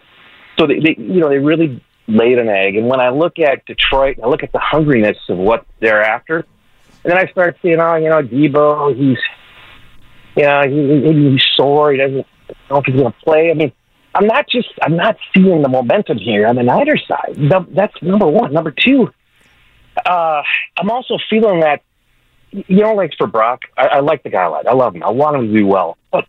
so they, they you know they really laid an egg. And when I look at Detroit, and I look at the hungriness of what they're after, and then I start seeing, oh, you know, Deebo, he's, you know, he, he's sore. He doesn't know if he's going to play. I mean, I'm not just, I'm not seeing the momentum here on the Niners side. That's number one. Number two, uh, I'm also feeling that, you know, like for Brock, I, I like the guy a lot. I love him. I want him to do well. But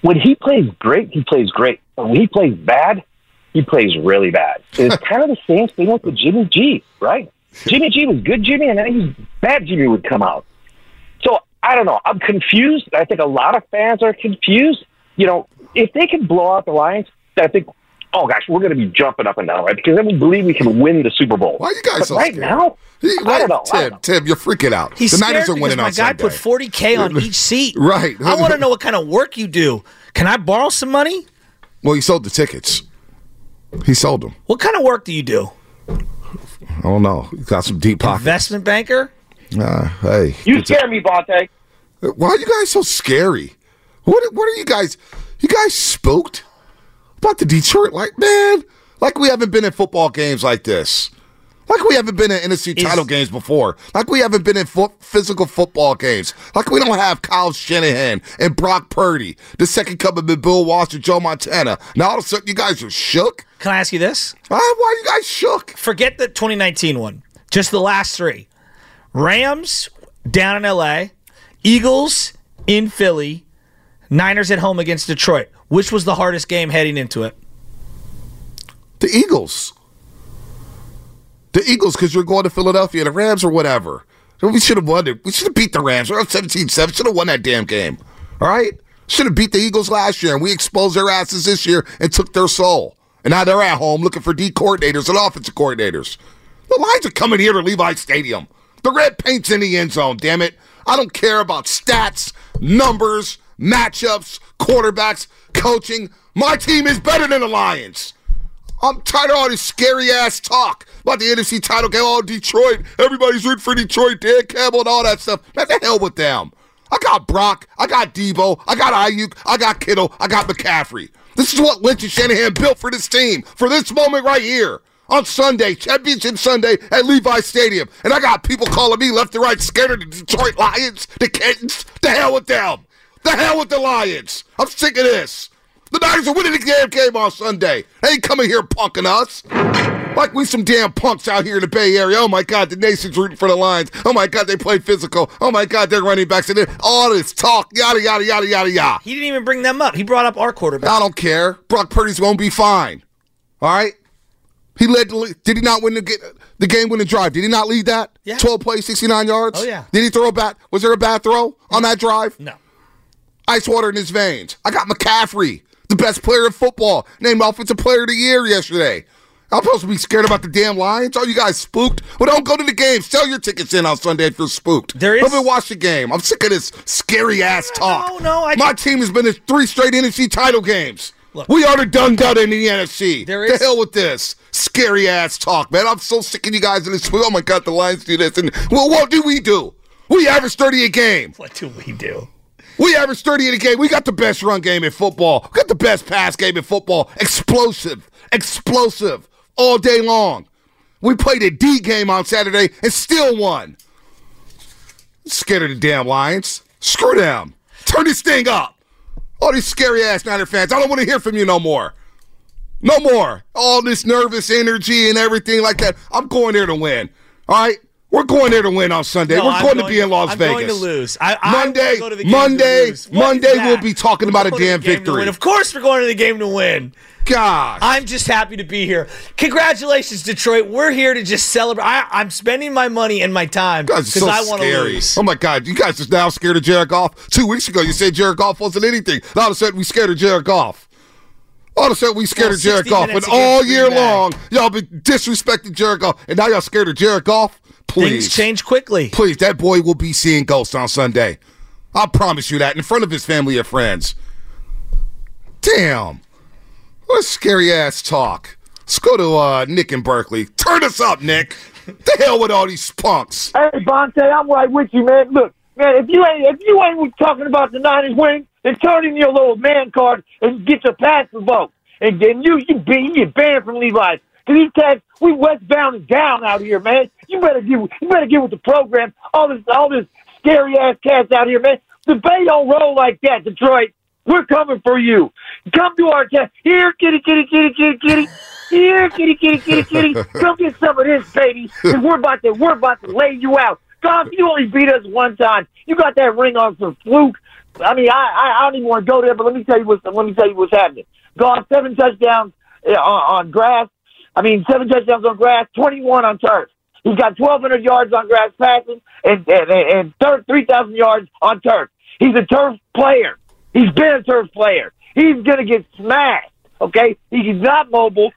when he plays great, he plays great. But when he plays bad, he plays really bad. It's kind of the same thing with the Jimmy G, right? Jimmy G was good Jimmy, and then he's bad Jimmy would come out. So I don't know. I'm confused. I think a lot of fans are confused. You know, if they can blow out the Lions, I think, oh gosh, we're going to be jumping up and down, right? Because then we believe we can win the Super Bowl. Why are
you guys
but
so
right
scared?
now? I don't know. I
Tim, Tim, you're freaking out.
He's
the Niners
scared
are winning
because
on
my guy
Sunday.
put 40K on each seat.
Right.
I want to know what kind of work you do. Can I borrow some money?
Well, he sold the tickets. He sold them.
What kind of work do you do?
I don't know. He got some deep pockets.
Investment banker?
Uh, hey.
You
It's a-
scare me, Bonta.
Why are you guys so scary? What What are you guys? You guys spooked about the Detroit? Like man, like we haven't been in football games like this. Like we haven't been in NFC title games before. Like we haven't been in fo- physical football games. Like we don't have Kyle Shanahan and Brock Purdy, the second coming of Bill Walsh and Joe Montana. Now all of a sudden you guys are shook.
Can I ask you this?
Uh, why are you guys shook?
Forget the 2019 one. Just the last three. Rams down in LA, Eagles in Philly, Niners at home against Detroit. Which was the hardest game heading into it?
The Eagles. The Eagles, because you're going to Philadelphia, the Rams or whatever. We should have won it. We should have beat the Rams. We're up 17-7. Should have won that damn game. All right? Should have beat the Eagles last year, and we exposed their asses this year and took their soul. And now they're at home looking for D coordinators and offensive coordinators. The Lions are coming here to Levi Stadium. The red paint's in the end zone, damn it. I don't care about stats, numbers, matchups, quarterbacks, coaching. My team is better than the Lions. I'm tired of all this scary ass talk about the NFC title game. Oh, Detroit. Everybody's rooting for Detroit, Dan Campbell, and all that stuff. Man, the hell with them. I got Brock. I got Deebo. I got Aiyuk. I got Kittle. I got McCaffrey. This is what Lynch and Shanahan built for this team, for this moment right here. On Sunday, Championship Sunday at Levi Stadium. And I got people calling me left and right scared of the Detroit Lions, the Kittens. The hell with them. The hell with the Lions. I'm sick of this. The Niners are winning the damn game on Sunday. They ain't coming here punking us. Like we some damn punks out here in the Bay Area. Oh my God, the nation's rooting for the Lions. Oh my God, they play physical. Oh my God, they're running backs and all this talk, yada yada yada yada yada.
He didn't even bring them up. He brought up our quarterback.
I don't care. Brock Purdy's gonna be fine. All right. He led. The, did he not win the, the game winning drive? Did he not lead that?
Yeah.
Twelve plays, sixty nine yards.
Oh yeah.
Did he throw a bat? Was there a bad throw on that drive?
No.
Ice water in his veins. I got McCaffrey, the best player in football, named Offensive Player of the Year yesterday. I'm supposed to be scared about the damn Lions. Are you guys spooked? Well, don't go to the game. Sell your tickets in on Sunday if you're spooked.
There is-
Come and watch the game. I'm sick of this scary ass talk.
No, no, I-
My team has been in three straight NFC title games.
Look.
we are the done done in the NFC.
There
the
is-
hell with this scary ass talk, man. I'm so sick of you guys in this. Oh my god, the Lions do this, and well, what do we do? We average 30 a game.
What do we do?
We average 30 in a game. We got the best run game in football. We got the best pass game in football. Explosive, explosive all day long. We played a D game on Saturday and still won. Scared of the damn Lions. Screw them. Turn this thing up. All these scary ass Niner fans. I don't want to hear from you no more. No more. All this nervous energy and everything like that. I'm going there to win. All right? We're going there to win on Sunday.
No,
We're
I'm
going, to be in Las
I'm
Vegas.
going to lose. I, I
Monday,
wanna go to the game
Monday,
lose.
Monday, we'll be talking
We're
about a damn
the game to
victory.
Of course, we're going to the game to win.
Gosh.
I'm just happy to be here. Congratulations, Detroit. We're here to just celebrate. I, I'm spending my money and my time
You guys are
because
so
I want to lose.
Oh my God, you guys are now scared of Jared Goff. Two weeks ago, you said Jared Goff wasn't anything. Now all of a sudden, we scared of Jared Goff. All of a sudden, we scared
Well,
of Jared
60
Goff. But all year long, y'all been disrespecting Jared Goff, and now y'all scared of Jared Goff. Please,
Things change quickly.
Please, that boy will be seeing ghosts on Sunday. I promise you that in front of his family and friends. Damn, what scary ass talk. Let's go to uh, Nick in Berkeley. Turn us up, Nick. the hell with all these spunks.
Hey, Bonta, I'm right with you, man. Look, man, if you ain't if you ain't talking about the Niners winning, then turn in your little man card and get your pass revoked. And then you you be you get banned from Levi's. Cause these cats, we westbound and down out here, man. You better get you better get with the program. All this all this scary ass cats out here, man. The Bay don't roll like that, Detroit. We're coming for you. Come to our town. Here, kitty, kitty, kitty, kitty, kitty. Here, kitty, kitty, kitty, kitty. Come get some of this, baby. And we're about to, we're about to lay you out. God, you only beat us one time. You got that ring on some fluke. I mean, I, I, I don't even want to go there, but let me tell you what's, let me tell you what's happening. Goff seven touchdowns uh, on, on grass. I mean, seven touchdowns on grass, 21 on turf. He's got 1,200 yards on grass passing and, and, and, and 3,000 yards on turf. He's a turf player. He's been a turf player. He's going to get smashed, okay? He's not mobile.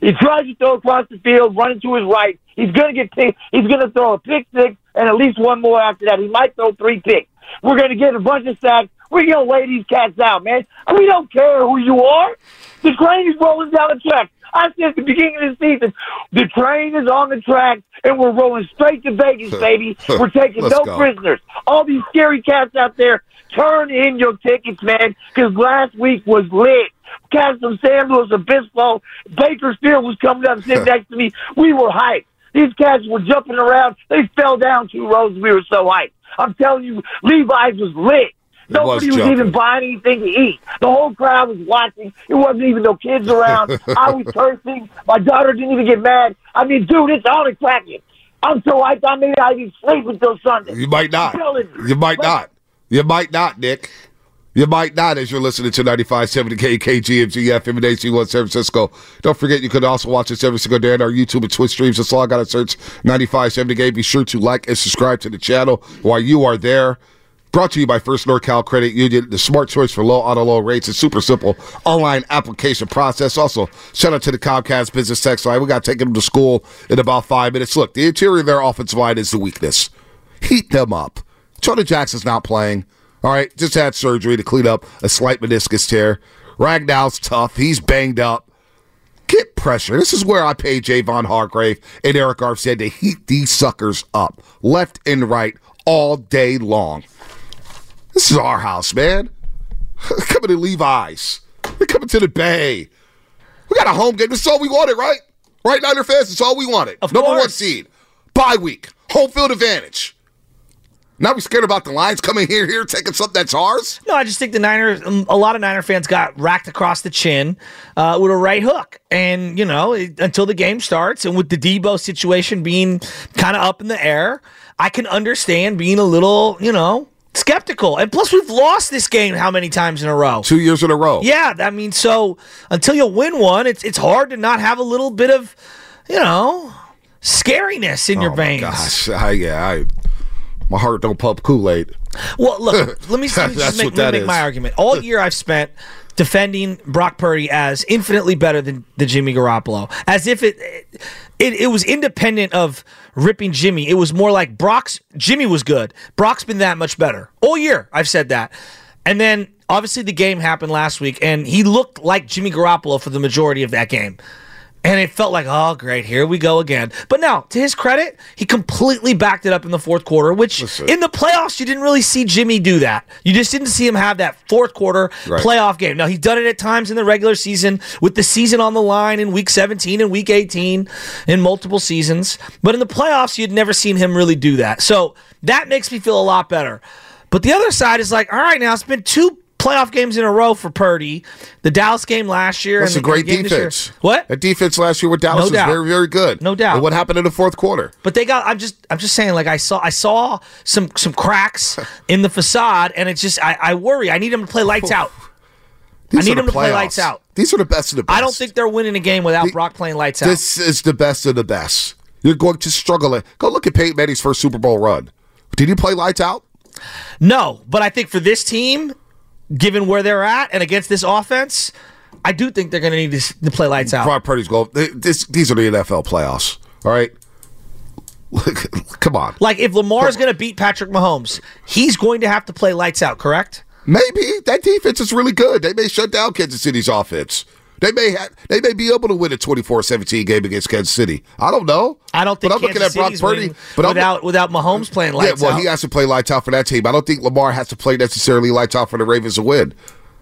He tries to throw across the field, running to his right. He's going to get picked. He's going to throw a pick six and at least one more after that. He might throw three picks. We're going to get a bunch of sacks. We're going to lay these cats out, man. And we don't care who you are. The train is rolling down the track. I said at the beginning of the season, the train is on the track and we're rolling straight to Vegas, baby. We're taking no
go.
prisoners. All these scary cats out there, turn in your tickets, man, because last week was lit. Cats from San Luis Obispo, Bakersfield was coming up sitting next to me. We were hyped. These cats were jumping around. They fell down two rows. We were so hyped. I'm telling you, Levi's was lit. Nobody was,
jumping.
even buying anything to eat. The whole crowd was watching. It wasn't even no kids around. I was cursing. My daughter didn't even get mad. I mean, dude, it's all cracking. I'm so hyped. I may not even sleep until Sunday.
You might not. You might not. You might not, Nick. You might not as you're listening to 95.7 KGMZ FM and HD1 San Francisco. Don't forget you can also watch us every single day on our YouTube and Twitch streams. Just log on and search 95.7 The Game. Be sure to like and subscribe to the channel while you are there. Brought to you by First NorCal Credit Union, the smart choice for low auto loan rates. It's super simple online application process. Also, shout out to the Comcast Business Text line. We got to take them to school in about five minutes. Look, the interior of their offensive line is the weakness. Heat them up. Jonah Jackson's not playing. All right, just had surgery to clean up a slight meniscus tear. Ragnow's tough. He's banged up. Get pressure. This is where I pay Javon Hargrave and Arik Armstead to heat these suckers up, left and right, all day long. This is our house, man. coming to Levi's. We're coming to the Bay. We got a home game. This is all we wanted, right? Right, Niner fans? It's all we wanted.
Of
Number one seed. Bye week. Home field advantage. Now we scared about the Lions coming here, here, taking something that's ours?
No, I just think the Niners, um, a lot of Niner fans got racked across the chin uh, with a right hook. And, you know, it, until the game starts, and with the Deebo situation being kind of up in the air, I can understand being a little, you know, skeptical. And plus, we've lost this game how many times in a row?
Two years in a row.
Yeah, I mean, so until you win one, it's it's hard to not have a little bit of, you know, scariness in your
Oh, my
veins.
Gosh, I, yeah, I, my heart don't pump Kool Aid.
Well, look, let me, let me just make, let me make my argument. All year I've spent defending Brock Purdy as infinitely better than the Jimmy Garoppolo, as if it, it it was independent of ripping Jimmy. It was more like Brock's Jimmy was good. Brock's been that much better all year. I've said that, and then obviously the game happened last week, and he looked like Jimmy Garoppolo for the majority of that game. And it felt like, oh, great, here we go again. But now, to his credit, he completely backed it up in the fourth quarter, which in the playoffs, you didn't really see Jimmy do that. You just didn't see him have that fourth quarter
Right.
playoff game. Now, he's done it at times in the regular season with the season on the line in week 17 and week 18 in multiple seasons. But in the playoffs, you'd never seen him really do that. So that makes me feel a lot better. But the other side is like, all right, now it's been two playoff games in a row for Purdy. The Dallas game last year.
That's a
the
great
game this year.
defense.
What?
That defense last year with Dallas
No
was very, very good.
No doubt.
What happened in the fourth quarter?
But they got. I'm just. I'm just saying. Like I saw. I saw some some cracks in the facade, and it's just. I, I worry. I need them to play lights out. I need
the
them to play lights out.
These are the best of the best.
I don't think they're winning a game without Brock playing lights out.
This is the best of the best. You're going to struggle. It. Go look at Peyton Manning's first Super Bowl run. Did he play lights out?
No, but I think for this team, given where they're at and against this offense, I do think they're going to need to, to play lights out.
Brock Purdy's goal. This, these are the NFL playoffs. All right. Come on.
Like if Lamar's going to beat Patrick Mahomes, he's going to have to play lights out. Correct?
Maybe that defense is really good. They may shut down Kansas City's offense. They may ha- they may be able to win a 24-17 game against Kansas City. I don't know.
I don't think
But I'm
Kansas
looking at Brock
City's
Purdy. But I'm-
without without Mahomes playing lights
yeah, well,
out.
he has to play lights out for that team. I don't think Lamar has to play necessarily lights out for the Ravens to win.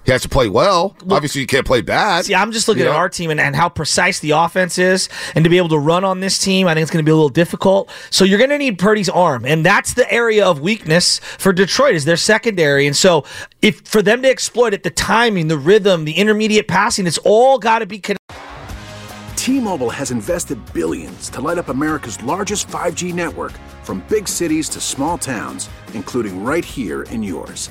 He has to play well. Obviously, you can't play bad.
See, I'm just looking
You
at
know?
our team and, and how precise the offense is, and to be able to run on this team, I think it's going to be a little difficult. So you're going to need Purdy's arm, and that's the area of weakness for Detroit is their secondary. And so, if for them to exploit it, the timing, the rhythm, the intermediate passing, it's all got to be connected.
T-Mobile has invested billions to light up America's largest 5G network from big cities to small towns, including right here in yours.